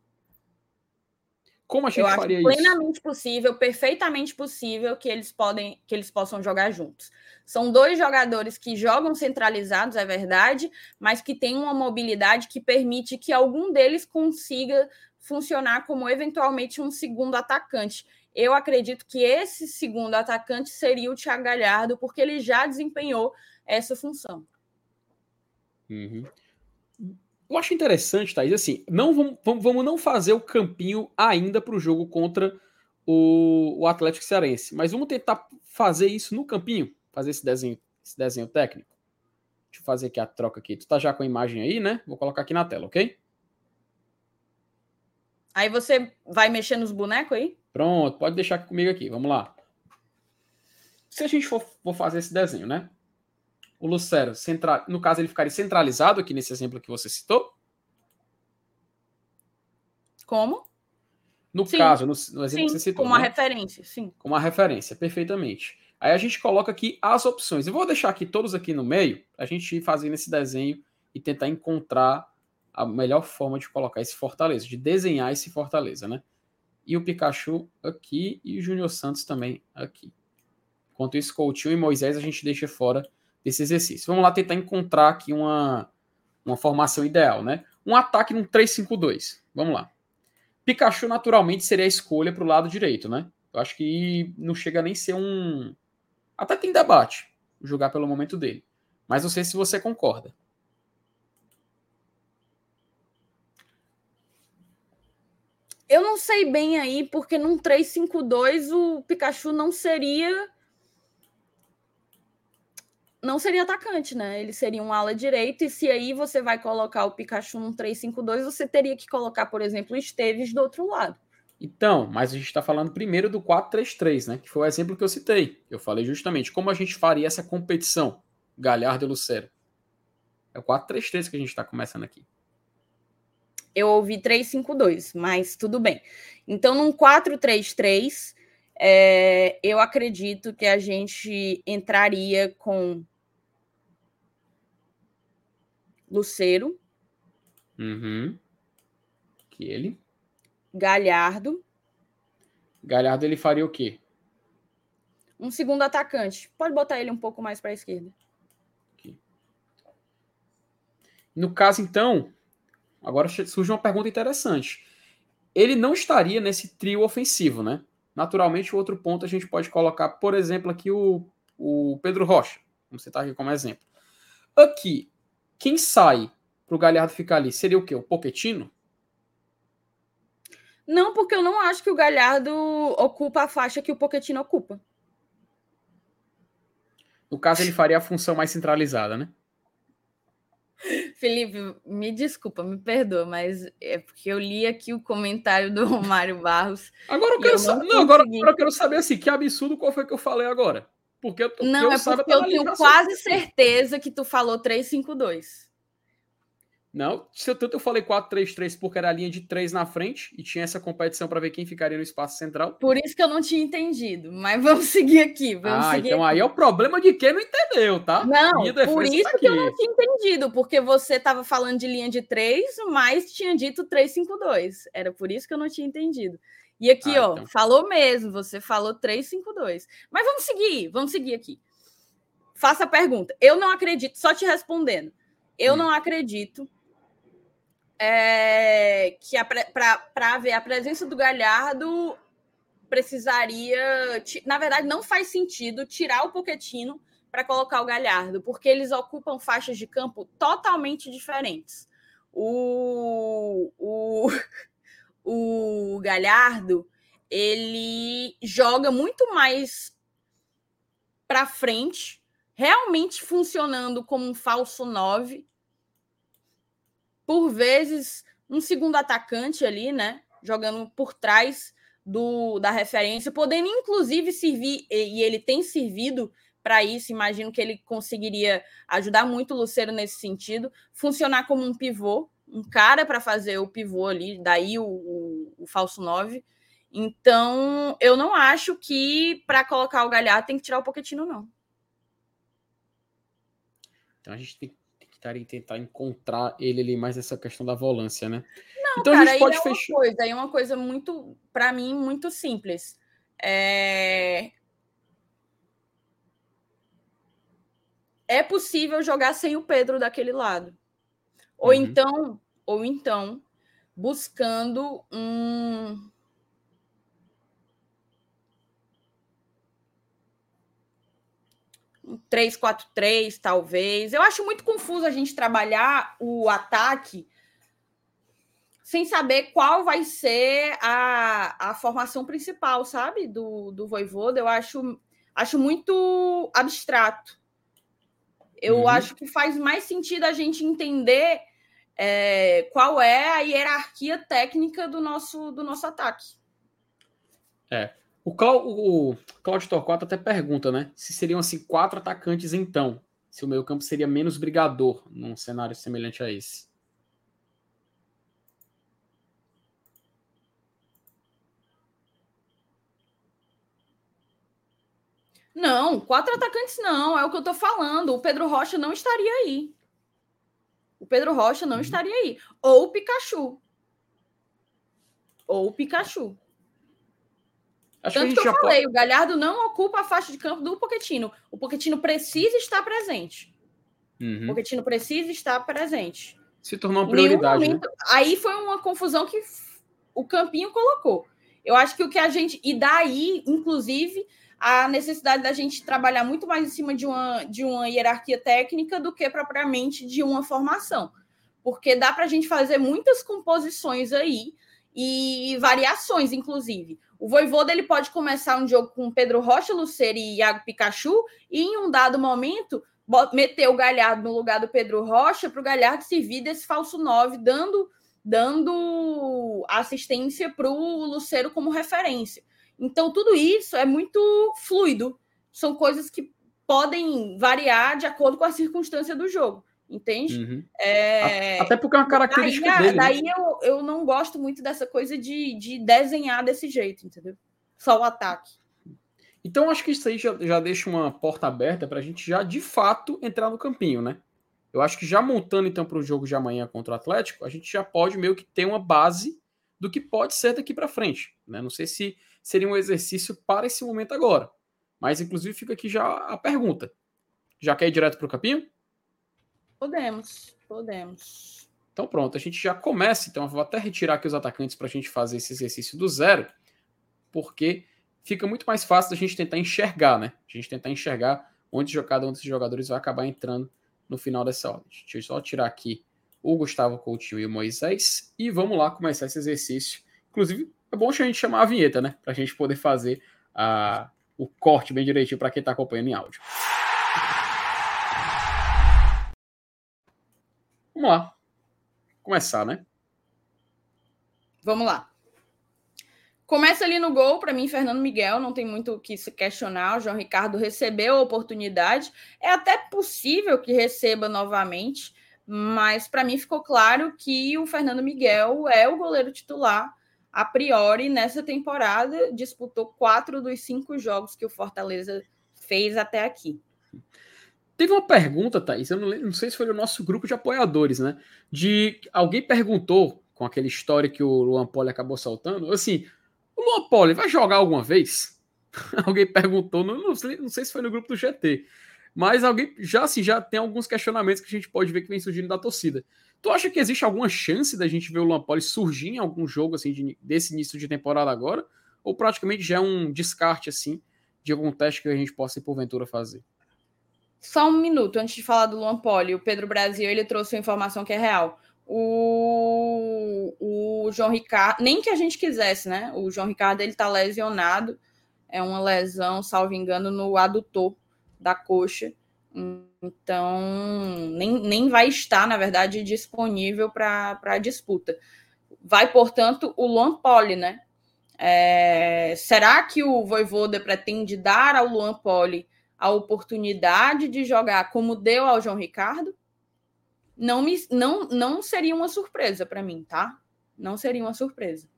Como a gente
Eu acho
faria
plenamente
isso?
possível, perfeitamente possível que eles podem, que eles possam jogar juntos. São dois jogadores que jogam centralizados, é verdade, mas que têm uma mobilidade que permite que algum deles consiga funcionar como eventualmente um segundo atacante. Eu acredito que esse segundo atacante seria o Thiago Galhardo, porque ele já desempenhou essa função.
Uhum. Eu acho interessante, Thaís, assim, não vamos, vamos, não fazer o campinho ainda para o jogo contra o, o Atlético Cearense, mas vamos tentar fazer isso no campinho, fazer esse desenho, esse desenho técnico. Deixa eu fazer aqui a troca aqui. Tu tá já com a imagem aí, né? Vou colocar aqui na tela, ok?
Aí você vai mexer nos bonecos aí?
Pronto, pode deixar comigo aqui. Vamos lá. Se a gente for, for fazer esse desenho, né? O Lucero, central, no caso, ele ficaria centralizado aqui nesse exemplo que você citou?
Como?
No
Sim.
caso, no, no exemplo
Sim,
que você citou.
como uma
né?
referência, sim.
como uma referência, perfeitamente. Aí a gente coloca aqui as opções. Eu vou deixar aqui todos aqui no meio, a gente ir fazendo esse desenho e tentar encontrar a melhor forma de colocar esse Fortaleza, de desenhar esse Fortaleza, né? E o Pikachu aqui e o Júnior Santos também aqui. Enquanto isso, Coutinho e Moisés a gente deixa fora desse exercício. Vamos lá tentar encontrar aqui uma, uma formação ideal, né? Um ataque num 3-5-2. Vamos lá. Pikachu naturalmente seria a escolha para o lado direito, né? Eu acho que não chega nem ser um. Até tem debate, jogar pelo momento dele. Mas não sei se você concorda.
Eu não sei bem aí, porque num 3-5-2 o Pikachu não seria. Não seria atacante, né? Ele seria um ala direito, e se aí você vai colocar o Pikachu num 3-5-2, você teria que colocar, por exemplo, o Esteves do outro lado.
Então, mas a gente está falando primeiro do 4-3-3, né? Que foi o exemplo que eu citei. Eu falei justamente como a gente faria essa competição, Galhardo e Lucero. É o 4-3-3 que a gente está começando aqui.
Eu ouvi 3-5-2, mas tudo bem. Então, num 4-3-3, é, eu acredito que a gente entraria com Luceiro,
Uhum. Que ele.
Galhardo,
Galhardo ele faria o quê?
um segundo atacante. Pode botar ele um pouco mais para a esquerda.
No caso, então, agora surge uma pergunta interessante. Ele não estaria nesse trio ofensivo, né? Naturalmente, o outro ponto a gente pode colocar, por exemplo, aqui o, o Pedro Rocha. Vamos citar aqui como exemplo. Aqui, quem sai para o Galhardo ficar ali seria o quê? O Poquetino?
Não, porque eu não acho que o Galhardo ocupa a faixa que o Pochettino ocupa.
No caso, ele faria a função mais centralizada, né?
Felipe, me desculpa, me perdoa, mas é porque eu li aqui o comentário do Romário Barros.
Agora eu quero
eu
saber.
não
Não, agora, agora eu quero saber assim, que absurdo qual foi que eu falei agora. Porque eu,
Não,
eu
é porque eu tenho quase certeza que tu falou 352.
Não, se eu, tanto eu falei 4-3-3 porque era a linha de 3 na frente e tinha essa competição para ver quem ficaria no espaço central.
Por isso que eu não tinha entendido. Mas vamos seguir aqui. Vamos
ah,
seguir
então
aqui.
aí é o problema de quem não entendeu, tá?
Não, por
tá
isso que eu não tinha entendido, porque você estava falando de linha de 3, mas tinha dito 352. Era por isso que eu não tinha entendido. E aqui,
Ah,
ó,
então.
falou mesmo, você falou 352. Mas vamos seguir, vamos seguir aqui. Faça a pergunta. Eu não acredito, só te respondendo. Eu
Hum.
não acredito é, que para haver a presença do Galhardo precisaria. Na verdade, não faz sentido tirar o Poquetino para colocar o Galhardo, porque eles ocupam faixas de campo totalmente diferentes. O, o, o Galhardo ele joga muito mais para frente, realmente funcionando como um falso 9. Por vezes, um segundo atacante ali, né? Jogando por trás do, da referência, podendo inclusive servir, e ele tem servido para isso. Imagino que ele conseguiria ajudar muito o Luceiro nesse sentido, funcionar como um pivô, um cara para fazer o pivô ali, daí o, o, o falso 9. Então, eu não acho que para colocar o Galhardo tem que tirar o Poquetino, não.
Então a gente tem, que tentar encontrar ele ali mais essa questão da volância, né?
Não,
então
cara,
a gente pode
é
fechar.
Uma coisa, é uma coisa muito, para mim, muito simples. É... é possível jogar sem o Pedro daquele lado. Ou
Uhum.
então, ou então, buscando um um 3-4-3, talvez. Eu acho muito confuso a gente trabalhar o ataque sem saber qual vai ser a, a formação principal, sabe? Do, do Voivoda. Eu acho, acho muito abstrato. Eu
Uhum.
acho que faz mais sentido a gente entender é, qual é a hierarquia técnica do nosso, do nosso ataque.
O, Clau, o Claudio Torquato até pergunta, né? Se seriam assim quatro atacantes então, se o meio campo seria menos brigador num cenário semelhante a esse.
Não, quatro atacantes não, é o que eu tô falando. O Pedro Rocha não estaria aí. O Pedro Rocha não
Uhum.
estaria aí. Ou o Pikachu. Ou o Pikachu.
Acho
Tanto
que
que, eu falei,
pode.
o Galhardo não ocupa a faixa de campo do Poquetino. O Poquetino precisa estar presente. O
Uhum.
Poquetino precisa estar presente.
Se tornou uma prioridade, né?
momento- Aí foi uma confusão que o Campinho colocou. Eu acho que o que a gente. E daí, inclusive, a necessidade da gente trabalhar muito mais em cima de uma, de uma hierarquia técnica do que propriamente de uma formação. Porque dá para a gente fazer muitas composições aí e variações, inclusive. O Voivoda ele pode começar um jogo com Pedro Rocha, Luceiro e Iago Pikachu, e em um dado momento meter o Galhardo no lugar do Pedro Rocha para o Galhardo servir desse falso 9, dando, dando assistência para o Luceiro como referência. Então, tudo isso é muito fluido. São coisas que podem variar de acordo com a circunstância do jogo. Entende?
Uhum.
É...
Até porque é uma característica
daí,
dele. né?
daí eu, eu não gosto muito dessa coisa de, de desenhar desse jeito, entendeu? Só o ataque.
Então acho que isso aí já, já deixa uma porta aberta para a gente já de fato entrar no campinho, né? Eu acho que já montando então para o jogo de amanhã contra o Atlético, a gente já pode meio que ter uma base do que pode ser daqui para frente. Né? Não sei se seria um exercício para esse momento agora, mas inclusive fica aqui já a pergunta. Já quer ir direto para o campinho?
Podemos, podemos.
Então pronto, a gente já começa. Então eu vou até retirar aqui os atacantes para a gente fazer esse exercício do zero, porque fica muito mais fácil da gente tentar enxergar, né? A gente tentar enxergar onde cada um desses jogadores vai acabar entrando no final dessa ordem. Deixa eu só tirar aqui o Gustavo Coutinho e o Moisés e vamos lá começar esse exercício. Inclusive, é bom a gente chamar a vinheta, né? Para a gente poder fazer a, o corte bem direitinho para quem está acompanhando em áudio. Vamos lá. Começar, né?
Vamos lá. Começa ali no gol, para mim, Fernando Miguel, não tem muito o que se questionar. O João Ricardo recebeu a oportunidade. É até possível que receba novamente, mas para mim ficou claro que o Fernando Miguel é o goleiro titular a priori nessa temporada. Disputou quatro dos cinco jogos que o Fortaleza fez até aqui.
Teve uma pergunta, Thaís, eu não, lembro, não sei se foi no nosso grupo de apoiadores, né? De alguém perguntou, com aquele história que o Luan Poli acabou soltando, assim, o Luan Poli vai jogar alguma vez? alguém perguntou, não, não, sei, não sei se foi no grupo do GT, mas alguém já assim, já tem alguns questionamentos que a gente pode ver que vem surgindo da torcida. Tu acha que existe alguma chance da gente ver o Luan Poli surgir em algum jogo assim de, desse início de temporada agora? Ou praticamente já é um descarte assim de algum teste que a gente possa porventura fazer?
Só um minuto antes de falar do Luan Poli, o Pedro Brasil ele trouxe uma informação que é real. O, o João Ricardo, nem que a gente quisesse, né? O João Ricardo ele tá lesionado, é uma lesão, salvo engano, no adutor da coxa. Então, nem, nem vai estar, na verdade, disponível para a disputa. Vai, portanto, o Luan Poli, né? É, será que o Voivoda pretende dar ao Luan Poli a oportunidade de jogar como deu ao João Ricardo? Não, me, não, não seria uma surpresa para mim, tá? Não seria uma surpresa.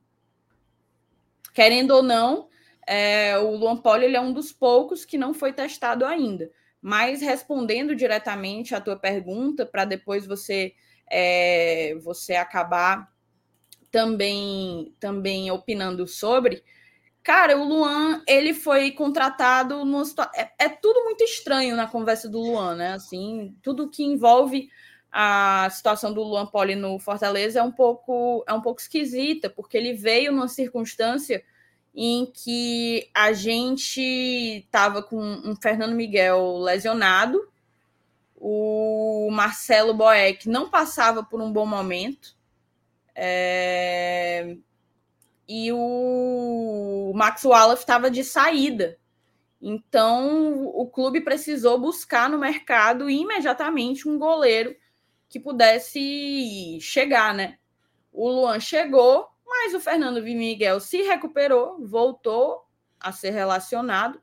Querendo ou não, é, o Luan Poli ele é um dos poucos que não foi testado ainda. Mas respondendo diretamente à tua pergunta, para depois você é, você acabar também também opinando sobre, cara, o Luan ele foi contratado no é, é tudo muito estranho na conversa do Luan, né? Assim, tudo que envolve a situação do Luan Poli no Fortaleza é um pouco é um pouco esquisita, porque ele veio numa circunstância em que a gente estava com um Fernando Miguel lesionado, o Marcelo Boeck não passava por um bom momento, é... e o Max Wallace estava de saída. Então, o clube precisou buscar no mercado imediatamente um goleiro que pudesse chegar, né? O Luan chegou, mas o Fernando Miguel se recuperou, voltou a ser relacionado,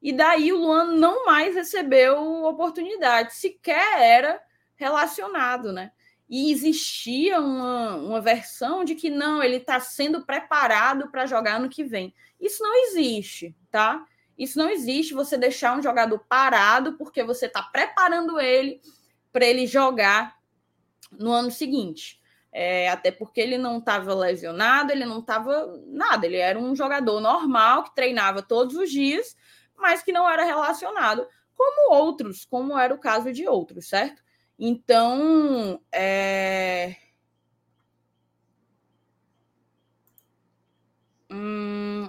e daí o Luan não mais recebeu oportunidade, sequer era relacionado, né? E existia uma, uma versão de que não, ele está sendo preparado para jogar no que vem. Isso não existe, tá? Isso não existe você deixar um jogador parado porque você está preparando ele para ele jogar no ano seguinte. É, até porque ele não estava lesionado, ele não estava nada, ele era um jogador normal que treinava todos os dias, mas que não era relacionado, como outros, como era o caso de outros, certo? Então, é... hum...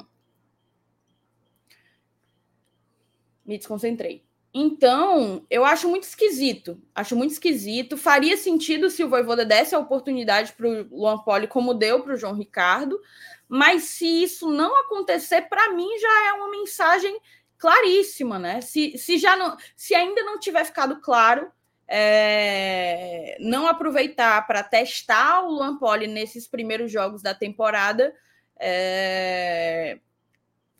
me desconcentrei. Então, eu acho muito esquisito. Acho muito esquisito. Faria sentido se o Voivoda desse a oportunidade para o Luan Poli, como deu para o João Ricardo. Mas se isso não acontecer, para mim já é uma mensagem claríssima, né? Se, se já não, se ainda não tiver ficado claro, é, não aproveitar para testar o Luan Poli nesses primeiros jogos da temporada, é,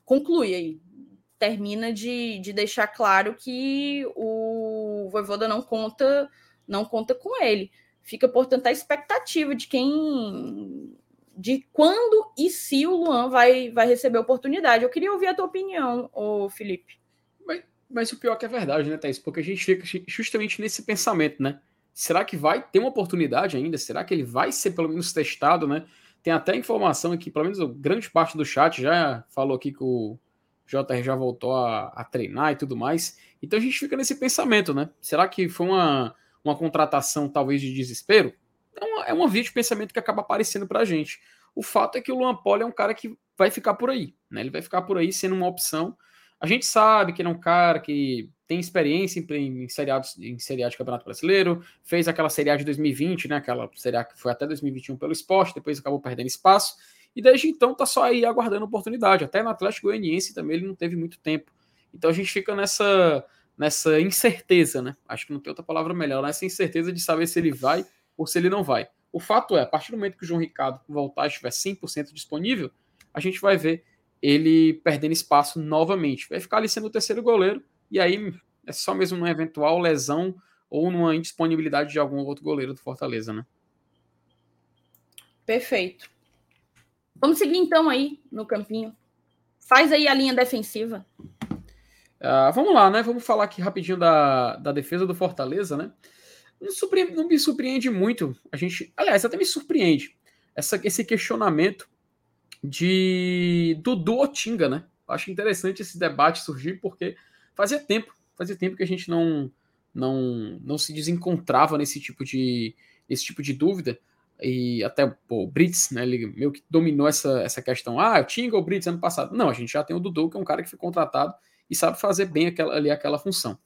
conclui aí, termina de, de deixar claro que o Voivoda não conta não conta com ele. Fica, portanto, a expectativa de quem de quando e se o Luan vai, vai receber a oportunidade. Eu queria ouvir a tua opinião, ô Felipe.
Mas, mas o pior é que é verdade, né, Thaís? Porque a gente fica justamente nesse pensamento, né? Será que vai ter uma oportunidade ainda? Será que ele vai ser pelo menos testado, né? Tem até informação aqui, pelo menos grande parte do chat já falou aqui que o JR já voltou a, a, treinar e tudo mais. Então a gente fica nesse pensamento, né? Será que foi uma, uma contratação talvez de desespero? É uma, é de pensamento que acaba aparecendo pra gente. O fato é que o Luan Poli é um cara que vai ficar por aí, né? Ele vai ficar por aí sendo uma opção. A gente sabe que ele é um cara que tem experiência em, em seriados em seriado de Campeonato Brasileiro, fez aquela Série A de 2020, né? Aquela Série A que foi até 2021 pelo esporte, depois acabou perdendo espaço e desde então tá só aí aguardando oportunidade. Até no Atlético Goianiense também ele não teve muito tempo. Então a gente fica nessa nessa incerteza, né? Acho que não tem outra palavra melhor, nessa incerteza de saber se ele vai ou se ele não vai. O fato é, a partir do momento que o João Ricardo voltar e estiver 100% disponível, a gente vai ver ele perdendo espaço novamente. Vai ficar ali sendo o terceiro goleiro, e aí é só mesmo numa eventual lesão ou numa indisponibilidade de algum outro goleiro do Fortaleza, né?
Perfeito. Vamos seguir então aí no campinho. Faz aí a linha defensiva.
Uh, vamos lá, né? Vamos falar aqui rapidinho da, da defesa do Fortaleza, né? Não, surpreende, não, me surpreende muito. A gente, aliás, até me surpreende essa, esse questionamento de Dudu Otinga, né? Acho interessante esse debate surgir porque fazia tempo, fazia tempo que a gente não não, não se desencontrava nesse tipo de esse tipo de dúvida e até pô, o Brits, né, ele meio que dominou essa, essa questão. Ah, Tinga ou o Brits ano passado? Não, a gente já tem o Dudu, que é um cara que foi contratado e sabe fazer bem aquela, ali aquela função.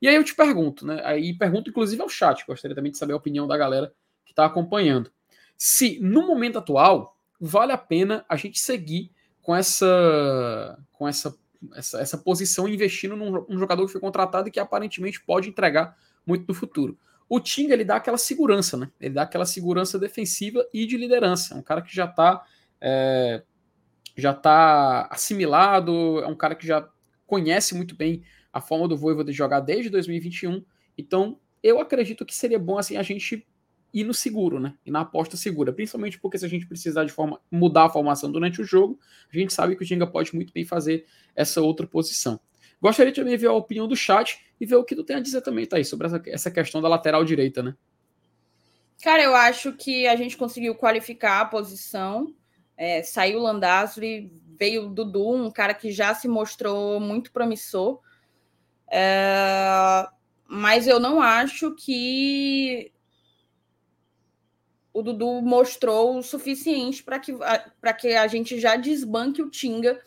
E aí eu te pergunto, né? Aí pergunto inclusive ao chat, gostaria também de saber a opinião da galera que está acompanhando. Se no momento atual vale a pena a gente seguir com essa com essa essa, essa posição investindo num, num jogador que foi contratado e que aparentemente pode entregar muito no futuro. O Tinga ele dá aquela segurança, né? Ele dá aquela segurança defensiva e de liderança. É um cara que já está é, já tá assimilado, é um cara que já conhece muito bem a forma do Voivoda de jogar desde 2021. Então, eu acredito que seria bom assim a gente ir no seguro, né? E na aposta segura, principalmente porque se a gente precisar de forma mudar a formação durante o jogo, a gente sabe que o Tinga pode muito bem fazer essa outra posição. Gostaria também de ver a opinião do chat e ver o que tu tem a dizer também, Thaís, sobre essa, essa questão da lateral direita, né?
Cara, eu acho que a gente conseguiu qualificar a posição. É, saiu o Landazuri, veio o Dudu, um cara que já se mostrou muito promissor. É, mas eu não acho que o Dudu mostrou o suficiente para que, que a gente já desbanque o Tinga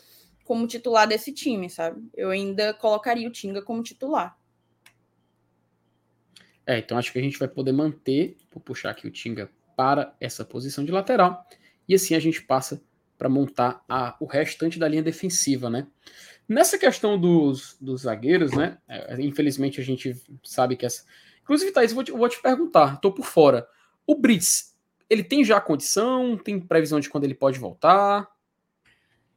como titular desse time, sabe? Eu ainda colocaria o Tinga como titular.
É, então acho que a gente vai poder manter, vou puxar aqui o Tinga para essa posição de lateral, e assim a gente passa para montar a, o restante da linha defensiva, né? Nessa questão dos, dos zagueiros, né? É, infelizmente a gente sabe que essa. Inclusive, Thaís, vou te, vou te perguntar, tô por fora. O Brits, ele tem já condição? Tem previsão de quando ele pode voltar?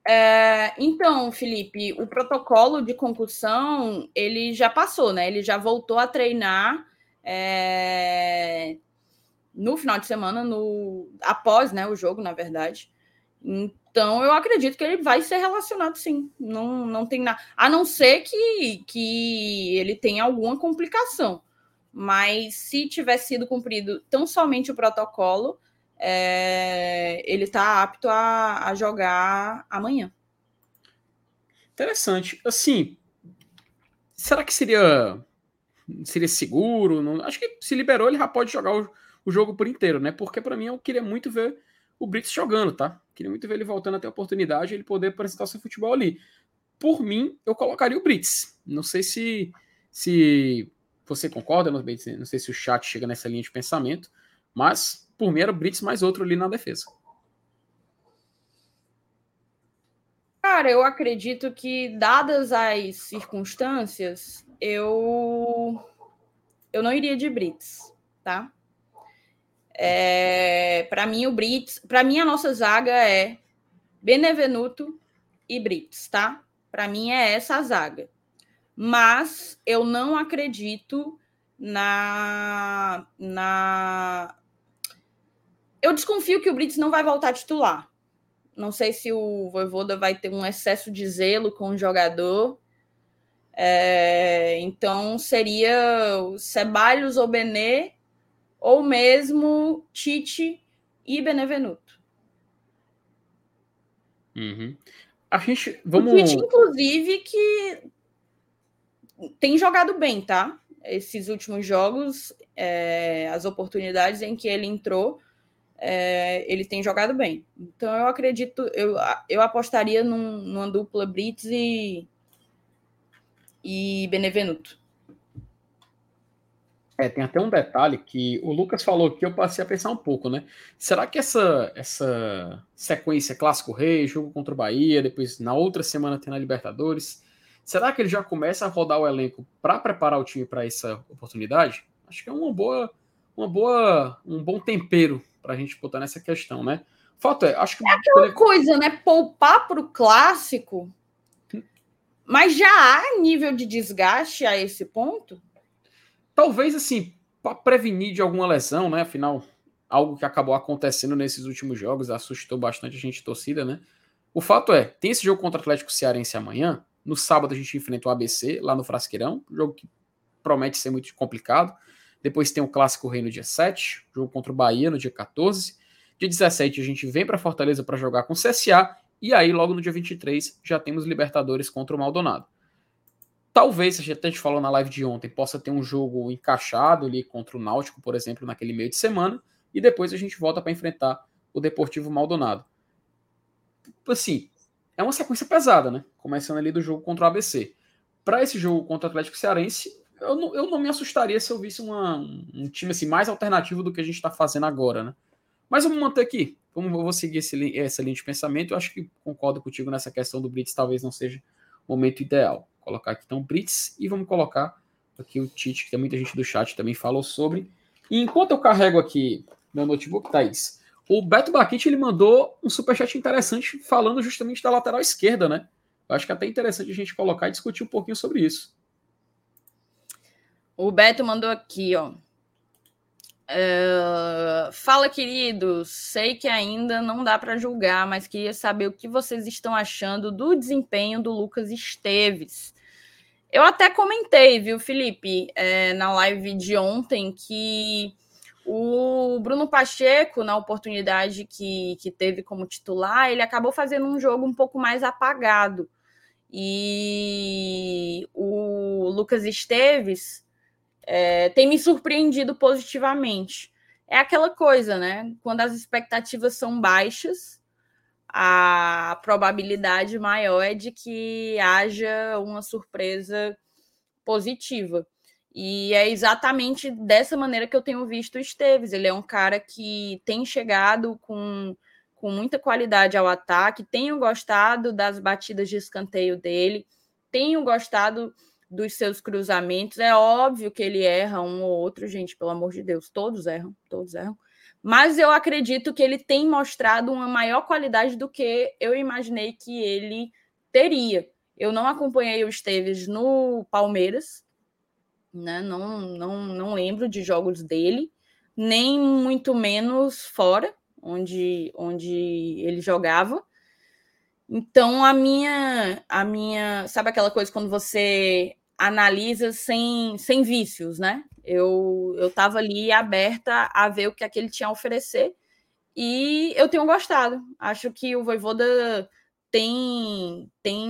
É, então, Felipe, o protocolo de concussão ele já passou, né? Ele já voltou a treinar é, no final de semana, no após né, o jogo, na verdade. Então, eu acredito que ele vai ser relacionado sim. Não, não tem nada. A não ser que, que ele tenha alguma complicação. Mas se tiver sido cumprido tão somente o protocolo, é, ele está apto a, a jogar amanhã.
Interessante. Assim, será que seria seria seguro? Não, acho que se liberou, ele já pode jogar o, o jogo por inteiro, né? Porque para mim eu queria muito ver o Brits jogando, tá? Queria muito ver ele voltando a ter a oportunidade, ele poder apresentar seu futebol ali. Por mim, eu colocaria o Brits. Não sei se se você concorda, não sei se o chat chega nessa linha de pensamento, mas por mim era Brits mais outro ali na defesa.
Cara, eu acredito que, dadas as circunstâncias, eu eu não iria de Brits, tá? É, para mim, o Brits, para mim, a nossa zaga é Benevenuto e Brits, tá? Para mim é essa a zaga mas eu não acredito na. na... Eu desconfio que o Brits não vai voltar a titular. Não sei se o Voivoda vai ter um excesso de zelo com o jogador. É, então seria o Ceballos ou Benê, ou mesmo Tite e Benevenuto.
Uhum. A gente. Vamos...
O Tite, inclusive, que tem jogado bem, tá? Esses últimos jogos, é, as oportunidades em que ele entrou, é, ele tem jogado bem. Então eu acredito, eu, eu apostaria num, numa dupla Brits e, e Benevenuto.
É, tem até um detalhe que o Lucas falou que eu passei a pensar um pouco, né? Será que essa, essa sequência Clássico Rei, jogo contra o Bahia, depois na outra semana tem na Libertadores, Será que ele já começa a rodar o elenco para preparar o time para essa oportunidade? Acho que é uma boa, uma boa, um bom tempero para a gente botar nessa questão, né? Fato é, acho que
é aquela ele... coisa, né? Poupar para o clássico, mas já há nível de desgaste a esse ponto?
Talvez assim, para prevenir de alguma lesão, né? Afinal, algo que acabou acontecendo nesses últimos jogos assustou bastante a gente torcida, né? O fato é, tem esse jogo contra o Atlético Cearense amanhã. No sábado a gente enfrenta o ABC lá no Frasqueirão, jogo que promete ser muito complicado. Depois tem o Clássico Rei no dia 7, jogo contra o Bahia no dia 14. Dia 17 a gente vem para Fortaleza para jogar com o CSA e aí logo no dia 23 já temos Libertadores contra o Maldonado. Talvez, a gente até falou na live de ontem, possa ter um jogo encaixado ali contra o Náutico, por exemplo, naquele meio de semana, e depois a gente volta para enfrentar o Deportivo Maldonado. Assim, é uma sequência pesada, né? Começando ali do jogo contra o ABC. Para esse jogo contra o Atlético Cearense, eu não, eu não me assustaria se eu visse uma, um time assim, mais alternativo do que a gente está fazendo agora, né? Mas vamos manter aqui. Como eu vou seguir esse, essa linha de pensamento, eu acho que concordo contigo nessa questão do Brits, talvez não seja o momento ideal. Vou colocar aqui então o Brits e vamos colocar aqui o Tite, que tem muita gente do chat também falou sobre. E enquanto eu carrego aqui meu notebook, Thaís, o Beto Baquite ele mandou um superchat interessante falando justamente da lateral esquerda, né? Eu acho que é até interessante a gente colocar e discutir um pouquinho sobre isso.
O Beto mandou aqui, ó. Uh, fala, queridos. Sei que ainda não dá para julgar, mas queria saber o que vocês estão achando do desempenho do Lucas Esteves. Eu até comentei, viu, Felipe, é, na live de ontem, que o Bruno Pacheco, na oportunidade que, que teve como titular, ele acabou fazendo um jogo um pouco mais apagado. E o Lucas Esteves é, tem me surpreendido positivamente. É aquela coisa, né? Quando as expectativas são baixas, a probabilidade maior é de que haja uma surpresa positiva. E é exatamente dessa maneira que eu tenho visto o Esteves. Ele é um cara que tem chegado com, com muita qualidade ao ataque, tenho gostado das batidas de escanteio dele, tenho gostado dos seus cruzamentos. É óbvio que ele erra um ou outro, gente, pelo amor de Deus, todos erram, todos erram. Mas eu acredito que ele tem mostrado uma maior qualidade do que eu imaginei que ele teria. Eu não acompanhei o Esteves no Palmeiras, né? Não, não, não lembro de jogos dele, nem muito menos fora, onde, onde ele jogava. Então a minha a minha, sabe aquela coisa quando você analisa sem, sem vícios, né? Eu estava ali aberta a ver o que aquele tinha a oferecer e eu tenho gostado. Acho que o Voivoda tem tem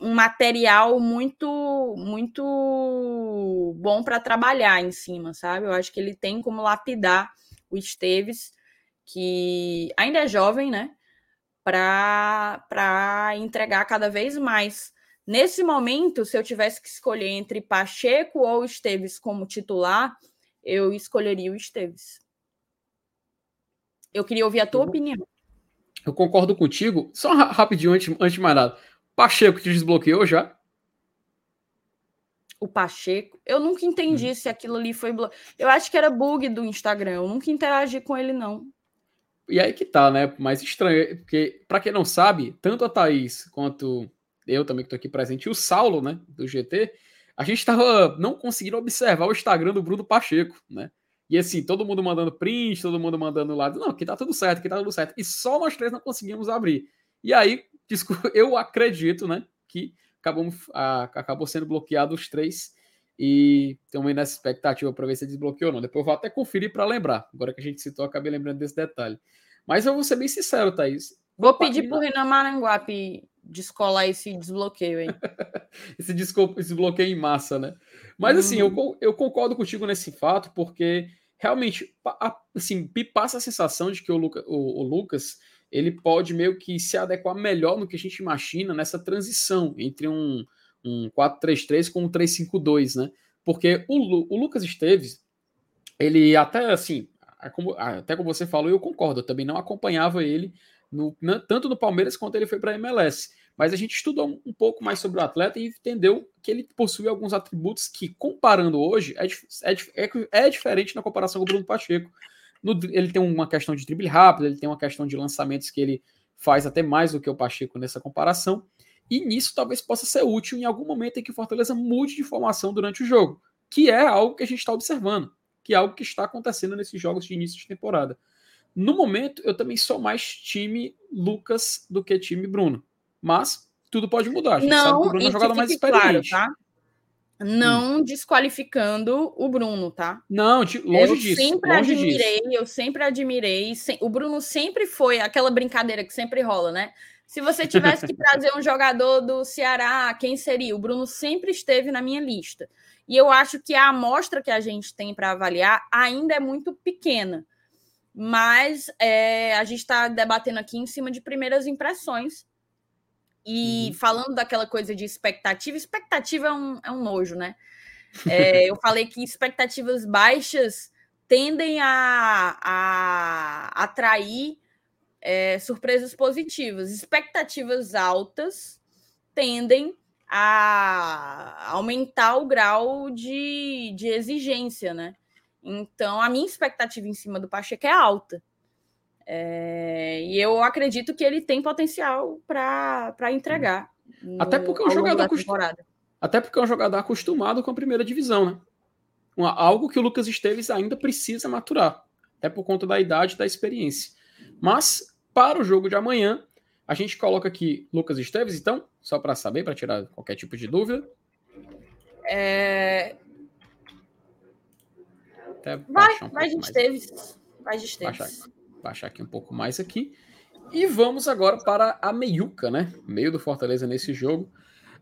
um material muito muito bom para trabalhar em cima, sabe? Eu acho que ele tem como lapidar o Esteves, que ainda é jovem, né? Para entregar cada vez mais Nesse momento, se eu tivesse que escolher entre Pacheco ou Esteves como titular, eu escolheria o Esteves. Eu queria ouvir a tua eu, opinião.
Eu concordo contigo. Só rapidinho, antes, antes de mais nada. Pacheco te desbloqueou já?
O Pacheco? Eu nunca entendi hum. se aquilo ali foi. Blo... Eu acho que era bug do Instagram. Eu nunca interagi com ele, não.
E aí que tá, né? Mais estranho. Porque, para quem não sabe, tanto a Thaís quanto eu também que estou aqui presente, e o Saulo, né, do GT, a gente estava não conseguindo observar o Instagram do Bruno Pacheco, né? E assim, todo mundo mandando print, todo mundo mandando lado, não, que tá tudo certo, que tá tudo certo. E só nós três não conseguimos abrir. E aí, eu acredito, né, que acabou, a, acabou sendo bloqueado os três. E também nessa expectativa para ver se desbloqueou ou não. Depois eu vou até conferir para lembrar. Agora que a gente citou, acabei lembrando desse detalhe. Mas eu vou ser bem sincero, Thaís.
Vou pedir para o Renan Maranguape descolar esse desbloqueio aí.
esse, esse bloqueio em massa, né? Mas assim, eu, uhum. eu concordo contigo nesse fato, porque realmente, assim, me passa a sensação de que o, Luca, o, o Lucas ele pode meio que se adequar melhor no que a gente imagina nessa transição entre um, um 4-3-3 com um 3-5-2, né? Porque o, o Lucas Esteves, ele até assim, até como você falou, eu concordo, eu também não acompanhava ele no, tanto no Palmeiras quanto ele foi para a MLS. Mas a gente estudou um pouco mais sobre o atleta e entendeu que ele possui alguns atributos que, comparando hoje, é, é, é, é diferente na comparação com o Bruno Pacheco. No, ele tem uma questão de drible rápido, ele tem uma questão de lançamentos que ele faz até mais do que o Pacheco nessa comparação. E nisso talvez possa ser útil em algum momento em que o Fortaleza mude de formação durante o jogo, que é algo que a gente está observando, que é algo que está acontecendo nesses jogos de início de temporada. No momento, eu também sou mais time Lucas do que time Bruno. Mas tudo pode mudar. A gente
não,
sabe que o
Bruno é jogada mais experiente. Claro, tá? Não hum. desqualificando o Bruno, tá?
Não, longe eu disso.
Sempre
longe
admirei,
disso.
eu sempre admirei. O Bruno sempre foi aquela brincadeira que sempre rola, né? Se você tivesse que trazer um jogador do Ceará, quem seria? O Bruno sempre esteve na minha lista. E eu acho que a amostra que a gente tem para avaliar ainda é muito pequena mas é, a gente está debatendo aqui em cima de primeiras impressões. E uhum. falando daquela coisa de expectativa, expectativa é um, é um nojo, né? É, eu falei que expectativas baixas tendem a, a atrair é, surpresas positivas. Expectativas altas tendem a aumentar o grau de, de exigência, né? Então, a minha expectativa em cima do Pacheco é alta. É, e eu acredito que ele tem potencial para entregar.
Até porque é um jogador acostumado. Até porque é um jogador acostumado com a primeira divisão, né? Uma, algo que o Lucas Esteves ainda precisa maturar, até por conta da idade e da experiência. Mas, para o jogo de amanhã, a gente coloca aqui Lucas Esteves, então, só para saber, para tirar qualquer tipo de dúvida.
É... vai, um vai de Esteves. Vai de Esteves.
Baixar, baixar aqui um pouco mais aqui. E vamos agora para a meiuca, né? Meio do Fortaleza nesse jogo.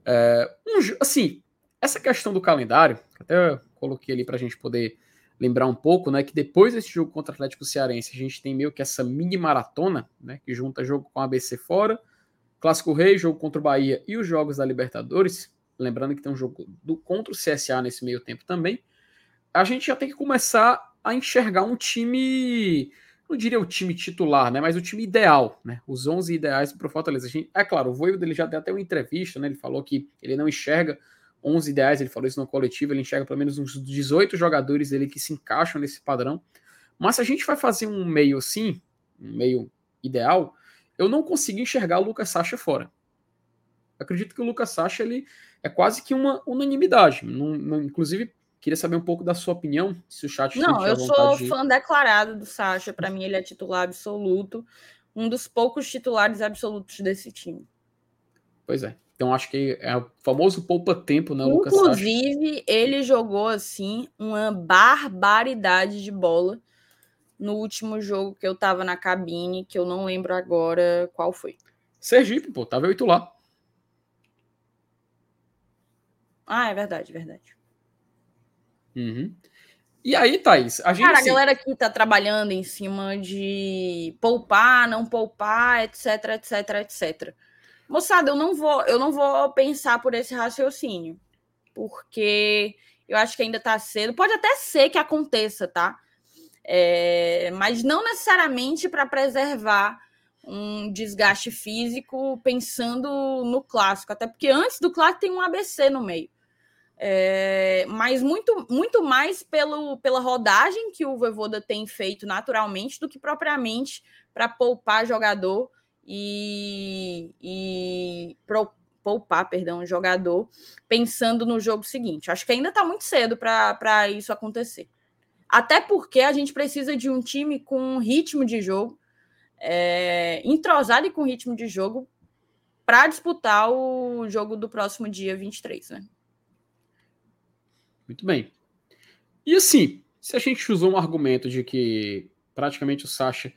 É, um, assim, essa questão do calendário, até coloquei ali para a gente poder lembrar um pouco, né? Que depois desse jogo contra o Atlético Cearense, a gente tem meio que essa mini maratona, né? Que junta jogo com a ABC fora, Clássico Rei, jogo contra o Bahia e os jogos da Libertadores. Lembrando que tem um jogo do, contra o CSA nesse meio tempo também. A gente já tem que começar a enxergar um time, não diria o time titular, né? Mas o time ideal, né? Os 11 ideais para o Fortaleza. Gente, é claro, o Voivo dele já deu até uma entrevista, né? Ele falou que ele não enxerga 11 ideais, ele falou isso no coletivo, ele enxerga pelo menos uns 18 jogadores dele que se encaixam nesse padrão. Mas se a gente vai fazer um meio assim, um meio ideal, eu não consigo enxergar o Lucas Sacha fora. Acredito que o Lucas Sacha ele é quase que uma unanimidade. Não, não, inclusive, queria saber um pouco da sua opinião, se o chat
Não, eu sou de... fã declarado do Sacha. Para mim, ele é titular absoluto. Um dos poucos titulares absolutos desse time.
Pois é. Então acho que é o famoso poupa-tempo, né,
Lucas Inclusive, ele jogou assim uma barbaridade de bola no último jogo que eu tava na cabine, que eu não lembro agora qual foi.
Sergipe, pô, tava oito lá.
Ah, é verdade, verdade.
Uhum. E aí, Thaís, a gente.
Cara, assim... a galera aqui tá trabalhando em cima de poupar, não poupar, etc, etc, etc. Moçada, eu não vou, eu não vou pensar por esse raciocínio, porque eu acho que ainda tá cedo. Pode até ser que aconteça, tá? É, mas não necessariamente para preservar um desgaste físico pensando no clássico, até porque antes do clássico tem um ABC no meio. É, mas muito, muito mais pelo, pela rodagem que o Voivoda tem feito naturalmente do que propriamente para poupar jogador e, e pro, poupar, perdão, jogador, pensando no jogo seguinte. Acho que ainda está muito cedo para isso acontecer. Até porque a gente precisa de um time com ritmo de jogo, é, entrosado e com ritmo de jogo, para disputar o jogo do próximo dia 23, né?
Muito bem. E assim, se a gente usou um argumento de que praticamente o Sacha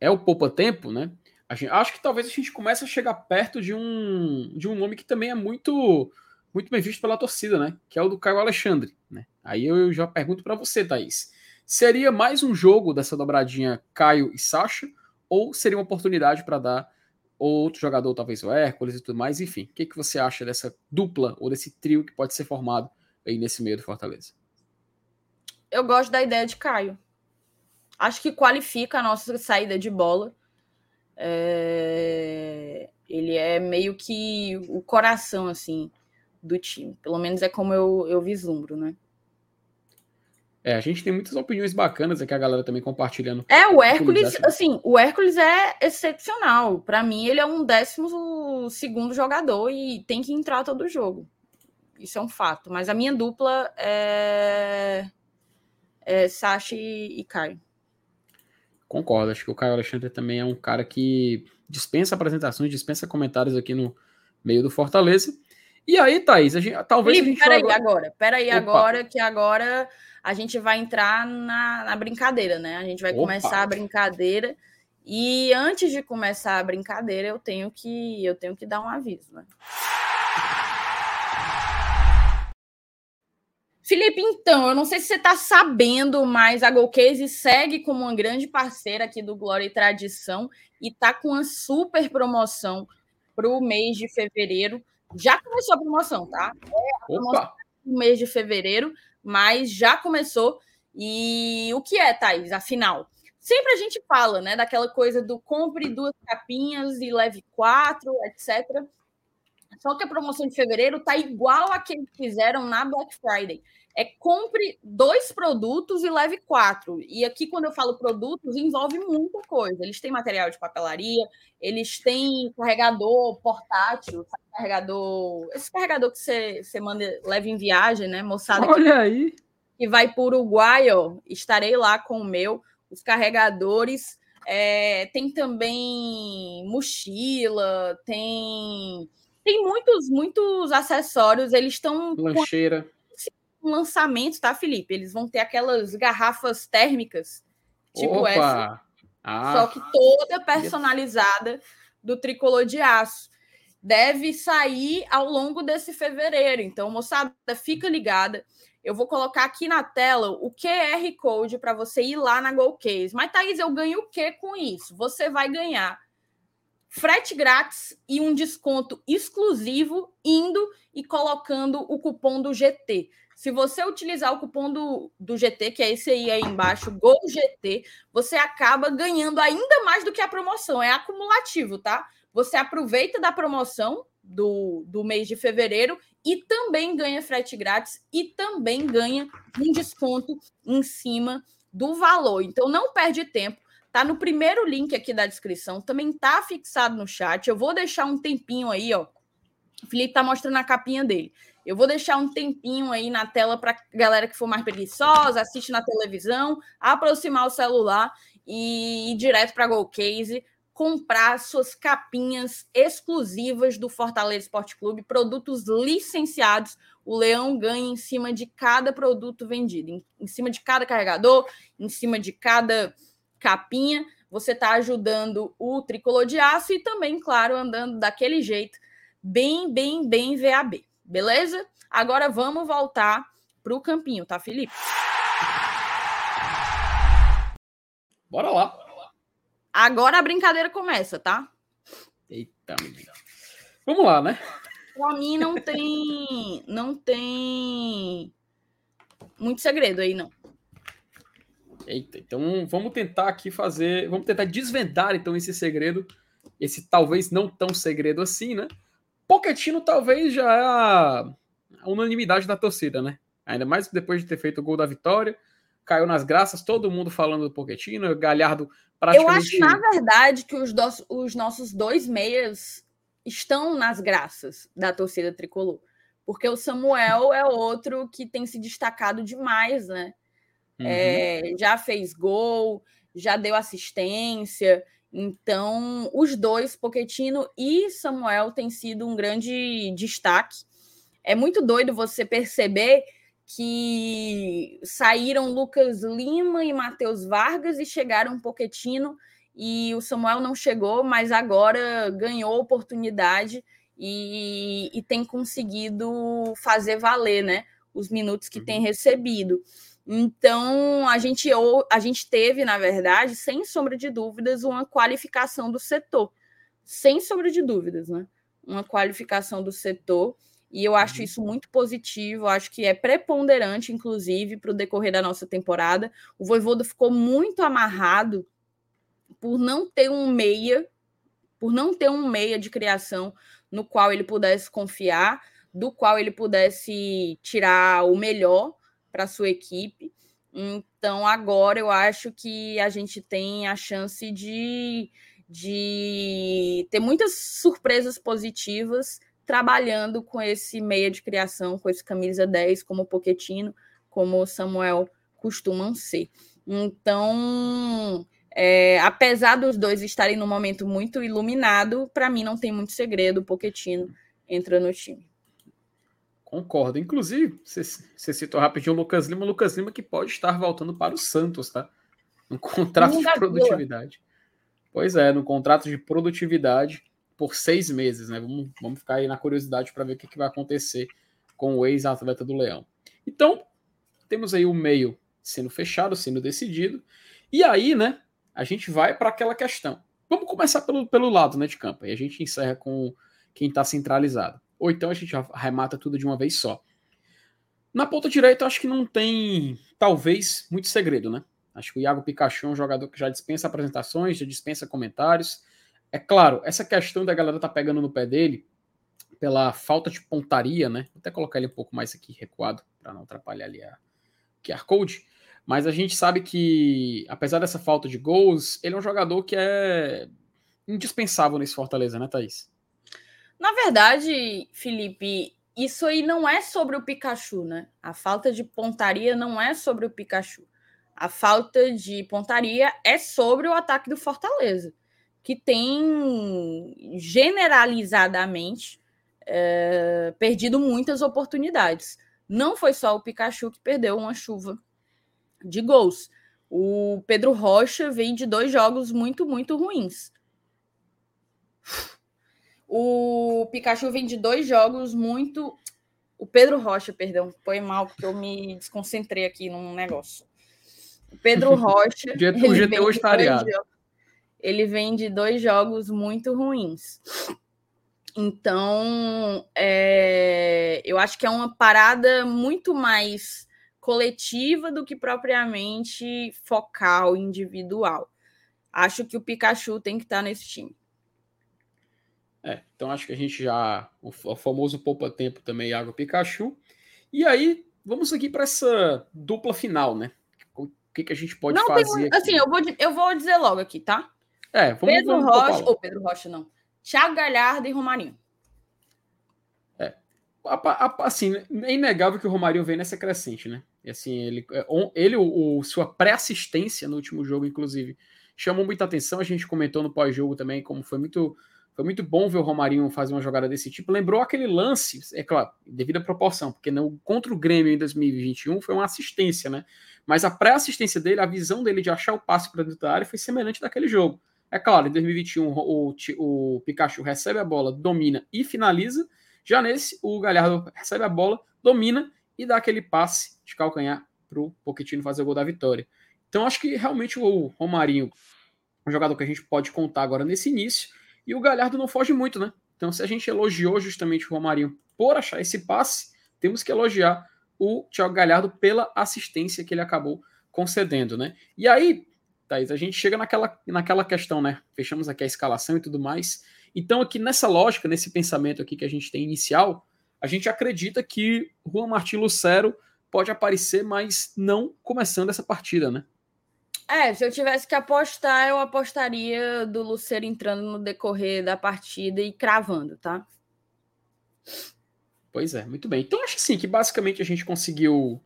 é o poupa-tempo, né? Gente, acho que talvez a gente comece a chegar perto de um, de um nome que também é muito muito bem visto pela torcida, né? Que é o do Caio Alexandre, né? Aí eu já pergunto para você, Thaís. Seria mais um jogo dessa dobradinha Caio e Sacha? Ou seria uma oportunidade para dar outro jogador, talvez o Hércules e tudo mais? Enfim, o que, que você acha dessa dupla ou desse trio que pode ser formado aí nesse meio do Fortaleza?
Eu gosto da ideia de Caio. Acho que qualifica a nossa saída de bola é... Ele é meio que o coração, assim, do time. Pelo menos é como eu, eu vislumbro, né?
É, a gente tem muitas opiniões bacanas aqui, a galera também compartilhando.
É, o Hércules, assim, o Hércules é excepcional. Para mim, ele é um décimo segundo jogador e tem que entrar todo jogo. Isso é um fato. Mas a minha dupla é, é Sacha e Caio.
Concordo, acho que o Caio Alexandre também é um cara que dispensa apresentações, dispensa comentários aqui no meio do Fortaleza. E aí, Thaís, a gente, talvez
Felipe. Peraí, agora, agora peraí, Opa. agora, que agora a gente vai entrar na, na brincadeira, né? A gente vai Opa. começar a brincadeira. E antes de começar a brincadeira, eu tenho que eu tenho que dar um aviso, né? Felipe, então, eu não sei se você está sabendo, mas a Golcase segue como uma grande parceira aqui do Glória e Tradição e está com uma super promoção para o mês de fevereiro. Já começou a promoção, tá? É, a promoção o mês de fevereiro, mas já começou. E o que é, Thaís, afinal? Sempre a gente fala, né, daquela coisa do compre duas capinhas e leve quatro, etc. Só que a promoção de fevereiro tá igual a que eles fizeram na Black Friday. É compre dois produtos e leve quatro. E aqui, quando eu falo produtos, envolve muita coisa. Eles têm material de papelaria, eles têm carregador portátil, carregador. Esse carregador que você, você manda, leva em viagem, né, moçada?
Olha que, aí.
Que vai para o Uruguai, ó. Estarei lá com o meu, os carregadores. É, tem também mochila, tem tem muitos, muitos acessórios. Eles estão.
Lancheira.
Um lançamento, tá, Felipe? Eles vão ter aquelas garrafas térmicas, tipo
Opa!
essa.
Ah,
Só que toda personalizada do tricolor de aço. Deve sair ao longo desse fevereiro. Então, moçada, fica ligada. Eu vou colocar aqui na tela o QR Code para você ir lá na GoCase. Mas, Thaís, eu ganho o que com isso? Você vai ganhar frete grátis e um desconto exclusivo indo e colocando o cupom do GT. Se você utilizar o cupom do, do GT, que é esse aí, aí embaixo, GOLGT, você acaba ganhando ainda mais do que a promoção. É acumulativo, tá? Você aproveita da promoção do, do mês de fevereiro e também ganha frete grátis e também ganha um desconto em cima do valor. Então não perde tempo. Tá no primeiro link aqui da descrição, também tá fixado no chat. Eu vou deixar um tempinho aí, ó. O Felipe tá mostrando a capinha dele. Eu vou deixar um tempinho aí na tela para galera que for mais preguiçosa, assiste na televisão, aproximar o celular e ir direto para a Case comprar suas capinhas exclusivas do Fortaleza Esporte Clube, produtos licenciados. O Leão ganha em cima de cada produto vendido, em, em cima de cada carregador, em cima de cada capinha, você está ajudando o tricolor de aço e também, claro, andando daquele jeito, bem, bem, bem VAB. Beleza? Agora vamos voltar para o campinho, tá, Felipe?
Bora lá.
Agora a brincadeira começa, tá?
Eita, menina. Vamos lá, né?
Para mim não tem, não tem muito segredo aí, não.
Eita, então vamos tentar aqui fazer, vamos tentar desvendar então esse segredo, esse talvez não tão segredo assim, né? Poquetino talvez já é a, unanimidade da torcida, né? Ainda mais depois de ter feito o gol da vitória, caiu nas graças, todo mundo falando do Poquetino, Galhardo praticamente...
Eu acho, na verdade, que os, do, os nossos dois meias estão nas graças da torcida tricolor, porque o Samuel é outro que tem se destacado demais, né? Uhum. É, já fez gol, já deu assistência. Então, os dois, Poquetino e Samuel, têm sido um grande destaque. É muito doido você perceber que saíram Lucas Lima e Matheus Vargas e chegaram Poquetino e o Samuel não chegou, mas agora ganhou oportunidade e, e tem conseguido fazer valer né, os minutos que uhum. tem recebido. Então, a gente, a gente teve, na verdade, sem sombra de dúvidas, uma qualificação do setor. Sem sombra de dúvidas, né? Uma qualificação do setor. E eu acho uhum. isso muito positivo, acho que é preponderante, inclusive, para o decorrer da nossa temporada. O Voivoda ficou muito amarrado por não ter um meia, por não ter um meia de criação no qual ele pudesse confiar, do qual ele pudesse tirar o melhor para sua equipe. Então, agora eu acho que a gente tem a chance de, de ter muitas surpresas positivas trabalhando com esse meia de criação, com esse camisa 10, como o Poquetino, como o Samuel costumam ser. Então, é, apesar dos dois estarem num momento muito iluminado, para mim não tem muito segredo, o Poquetino entra no time.
Concordo. Inclusive, você, você citou rapidinho o Lucas Lima. O Lucas Lima que pode estar voltando para o Santos, tá? No contrato de produtividade. Pois é, no contrato de produtividade por seis meses, né? Vamos, vamos ficar aí na curiosidade para ver o que, que vai acontecer com o ex-atleta do Leão. Então, temos aí o meio sendo fechado, sendo decidido. E aí, né, a gente vai para aquela questão. Vamos começar pelo, pelo lado né, de campo. E a gente encerra com quem está centralizado. Ou então a gente remata tudo de uma vez só. Na ponta direita, acho que não tem, talvez, muito segredo, né? Acho que o Iago Pikachu é um jogador que já dispensa apresentações, já dispensa comentários. É claro, essa questão da galera tá pegando no pé dele pela falta de pontaria, né? Vou até colocar ele um pouco mais aqui recuado para não atrapalhar ali a QR Code. Mas a gente sabe que, apesar dessa falta de gols, ele é um jogador que é indispensável nesse Fortaleza, né, Thaís?
Na verdade, Felipe, isso aí não é sobre o Pikachu, né? A falta de pontaria não é sobre o Pikachu. A falta de pontaria é sobre o ataque do Fortaleza, que tem generalizadamente é, perdido muitas oportunidades. Não foi só o Pikachu que perdeu uma chuva de gols. O Pedro Rocha vem de dois jogos muito, muito ruins. O Pikachu vem de dois jogos muito. O Pedro Rocha, perdão, foi mal porque eu me desconcentrei aqui num negócio. Pedro Rocha.
o GTO estaria.
Ele vem de dois jogos muito ruins. Então, é, eu acho que é uma parada muito mais coletiva do que propriamente focal, individual. Acho que o Pikachu tem que estar nesse time.
É, então acho que a gente já. O, o famoso poupa-tempo também, Água Pikachu. E aí, vamos aqui para essa dupla final, né? que, que a gente pode não fazer?
Tem, assim, eu vou, eu vou dizer logo aqui, tá?
É,
vamos, Pedro vamos Rocha, ou Pedro Rocha, não. Thiago Galhardo e Romarinho.
É. Assim, é inegável que o Romarinho vem nessa crescente, né? E assim, ele, é, ele o, sua pré-assistência no último jogo, inclusive, chamou muita atenção. A gente comentou no pós-jogo também como foi muito foi muito bom ver o Romarinho fazer uma jogada desse tipo. Lembrou aquele lance, é claro, devido à proporção, porque no, contra o Grêmio em 2021 foi uma assistência, né? Mas a pré-assistência dele, a visão dele de achar o passe para dentro da área foi semelhante daquele jogo. É claro, em 2021 o, o, Pikachu recebe a bola, domina e finaliza. Já nesse, o Galhardo recebe a bola, domina e dá aquele passe de calcanhar para o Pochettino fazer o gol da vitória. Então acho que realmente o Romarinho um jogador que a gente pode contar agora nesse início e o Galhardo não foge muito, né? Então, se a gente elogiou justamente o Romarinho por achar esse passe, temos que elogiar o Thiago Galhardo pela assistência que ele acabou concedendo, né? E aí, Thaís, a gente chega naquela, naquela questão, né? Fechamos aqui a escalação e tudo mais. Então, aqui nessa lógica, nesse pensamento aqui que a gente tem inicial, a gente acredita que Juan Martin Lucero pode aparecer, mas não começando essa partida, né?
É, se eu tivesse que apostar, eu apostaria do Luceiro entrando no decorrer da partida e cravando, tá?
Pois é, muito bem. Então acho assim que basicamente a gente conseguiu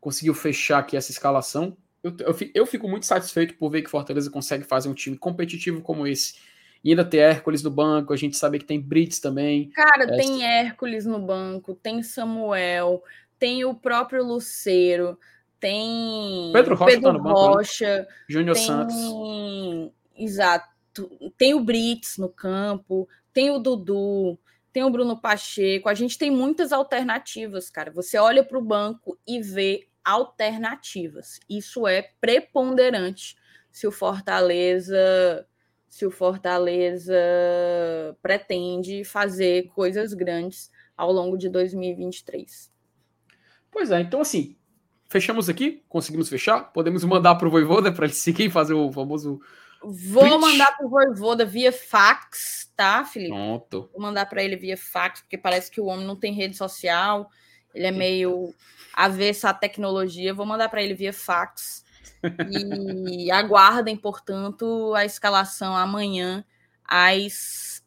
conseguiu fechar aqui essa escalação. Eu, eu, eu fico muito satisfeito por ver que Fortaleza consegue fazer um time competitivo como esse. E ainda ter Hércules no banco, a gente sabe que tem Brits também.
Cara, é, tem Hércules no banco, tem Samuel, tem o próprio Luceiro tem
Pedro Rocha,
Pedro tá no banco, Rocha né?
Júnior
tem...
Santos.
Exato. Tem o Brits no campo, tem o Dudu, tem o Bruno Pacheco. A gente tem muitas alternativas, cara. Você olha para o banco e vê alternativas. Isso é preponderante se o Fortaleza se o Fortaleza pretende fazer coisas grandes ao longo de 2023.
Pois é, então assim, fechamos aqui? Conseguimos fechar? Podemos mandar para o Voivoda para ele seguir e fazer o famoso.
Vou mandar para o Voivoda via fax, tá, Felipe?
Pronto.
Vou mandar para ele via fax, porque parece que o homem não tem rede social, ele é meio avesso à tecnologia. Vou mandar para ele via fax. E aguardem, portanto, a escalação amanhã às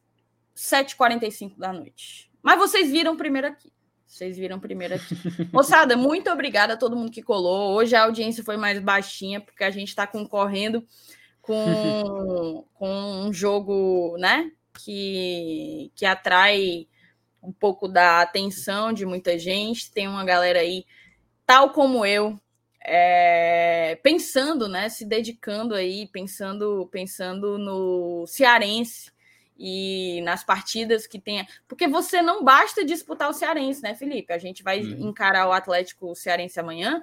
7h45 da noite. Mas vocês viram primeiro aqui. Vocês viram primeiro aqui. Moçada, muito obrigada a todo mundo que colou. Hoje a audiência foi mais baixinha, porque a gente está concorrendo com, com um jogo, né? Que, que atrai um pouco da atenção de muita gente. Tem uma galera aí, tal como eu, é, pensando, né? Se dedicando aí, pensando, pensando no cearense e nas partidas que tenha. Porque você não basta disputar o Cearense, né, Felipe? A gente vai uhum. encarar o Atlético Cearense amanhã,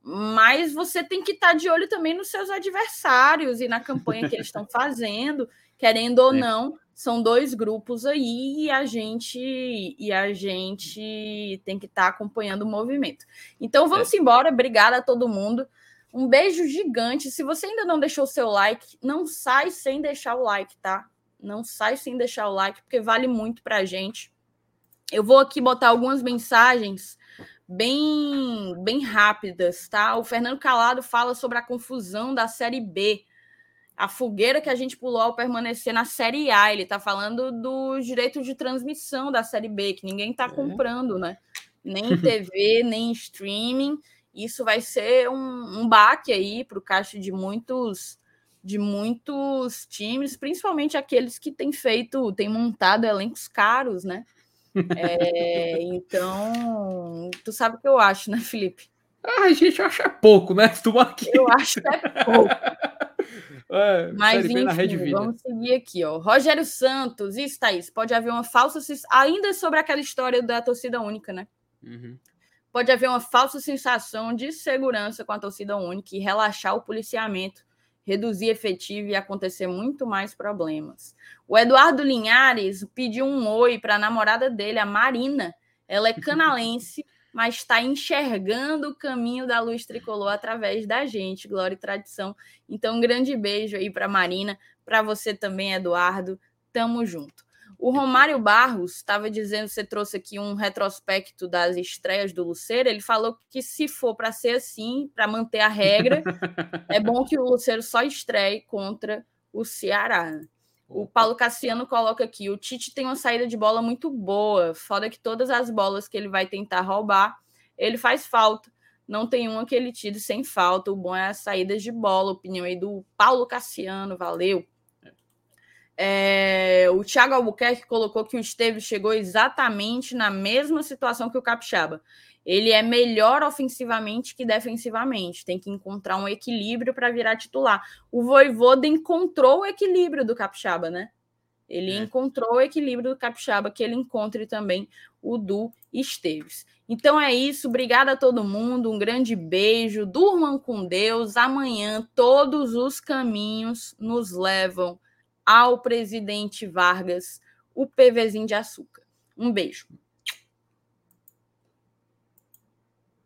mas você tem que estar tá de olho também nos seus adversários e na campanha que eles estão fazendo, querendo ou é. não. são dois grupos aí e a gente e a gente tem que estar tá acompanhando o movimento. Então vamos é. embora, obrigada a todo mundo. Um beijo gigante. Se você ainda não deixou o seu like, não sai sem deixar o like, tá? Não sai sem deixar o like, porque vale muito pra gente. Eu vou aqui botar algumas mensagens bem bem rápidas, tá? O Fernando Calado fala sobre a confusão da série B a fogueira que a gente pulou ao permanecer na Série A. Ele está falando dos direitos de transmissão da Série B, que ninguém está é. comprando, né? Nem TV, nem streaming. Isso vai ser um, um baque aí para o caixa de muitos de muitos times, principalmente aqueles que têm feito, têm montado elencos caros, né? É, então, tu sabe o que eu acho, né, Felipe?
Ah, a gente acha pouco, né? Tu
aqui. Eu acho que é pouco. É, Mas enfim, vamos seguir aqui, ó. Rogério Santos, isso, Thaís, pode haver uma falsa ainda sobre aquela história da torcida única, né? Uhum. Pode haver uma falsa sensação de segurança com a torcida única e relaxar o policiamento, reduzir efetivo e acontecer muito mais problemas. O Eduardo Linhares pediu um oi para a namorada dele, a Marina. Ela é canalense mas está enxergando o caminho da luz tricolor através da gente, glória e tradição. Então, um grande beijo aí para Marina, para você também, Eduardo. Tamo junto. O Romário Barros estava dizendo, você trouxe aqui um retrospecto das estreias do Luceiro. Ele falou que se for para ser assim, para manter a regra, é bom que o Luceiro só estreie contra o Ceará. O Paulo Cassiano coloca aqui: o Tite tem uma saída de bola muito boa. Foda que todas as bolas que ele vai tentar roubar, ele faz falta. Não tem uma que ele tire sem falta. O bom é as saídas de bola. Opinião aí do Paulo Cassiano, valeu. É, o Thiago Albuquerque colocou que o Esteves chegou exatamente na mesma situação que o Capixaba ele é melhor ofensivamente que defensivamente. Tem que encontrar um equilíbrio para virar titular. O Voivoda encontrou o equilíbrio do Capixaba, né? Ele é. encontrou o equilíbrio do Capixaba, que ele encontre também o do Esteves. Então é isso. Obrigada a todo mundo. Um grande beijo. Durmam com Deus. Amanhã todos os caminhos nos levam ao presidente Vargas, o PVzinho de açúcar. Um beijo.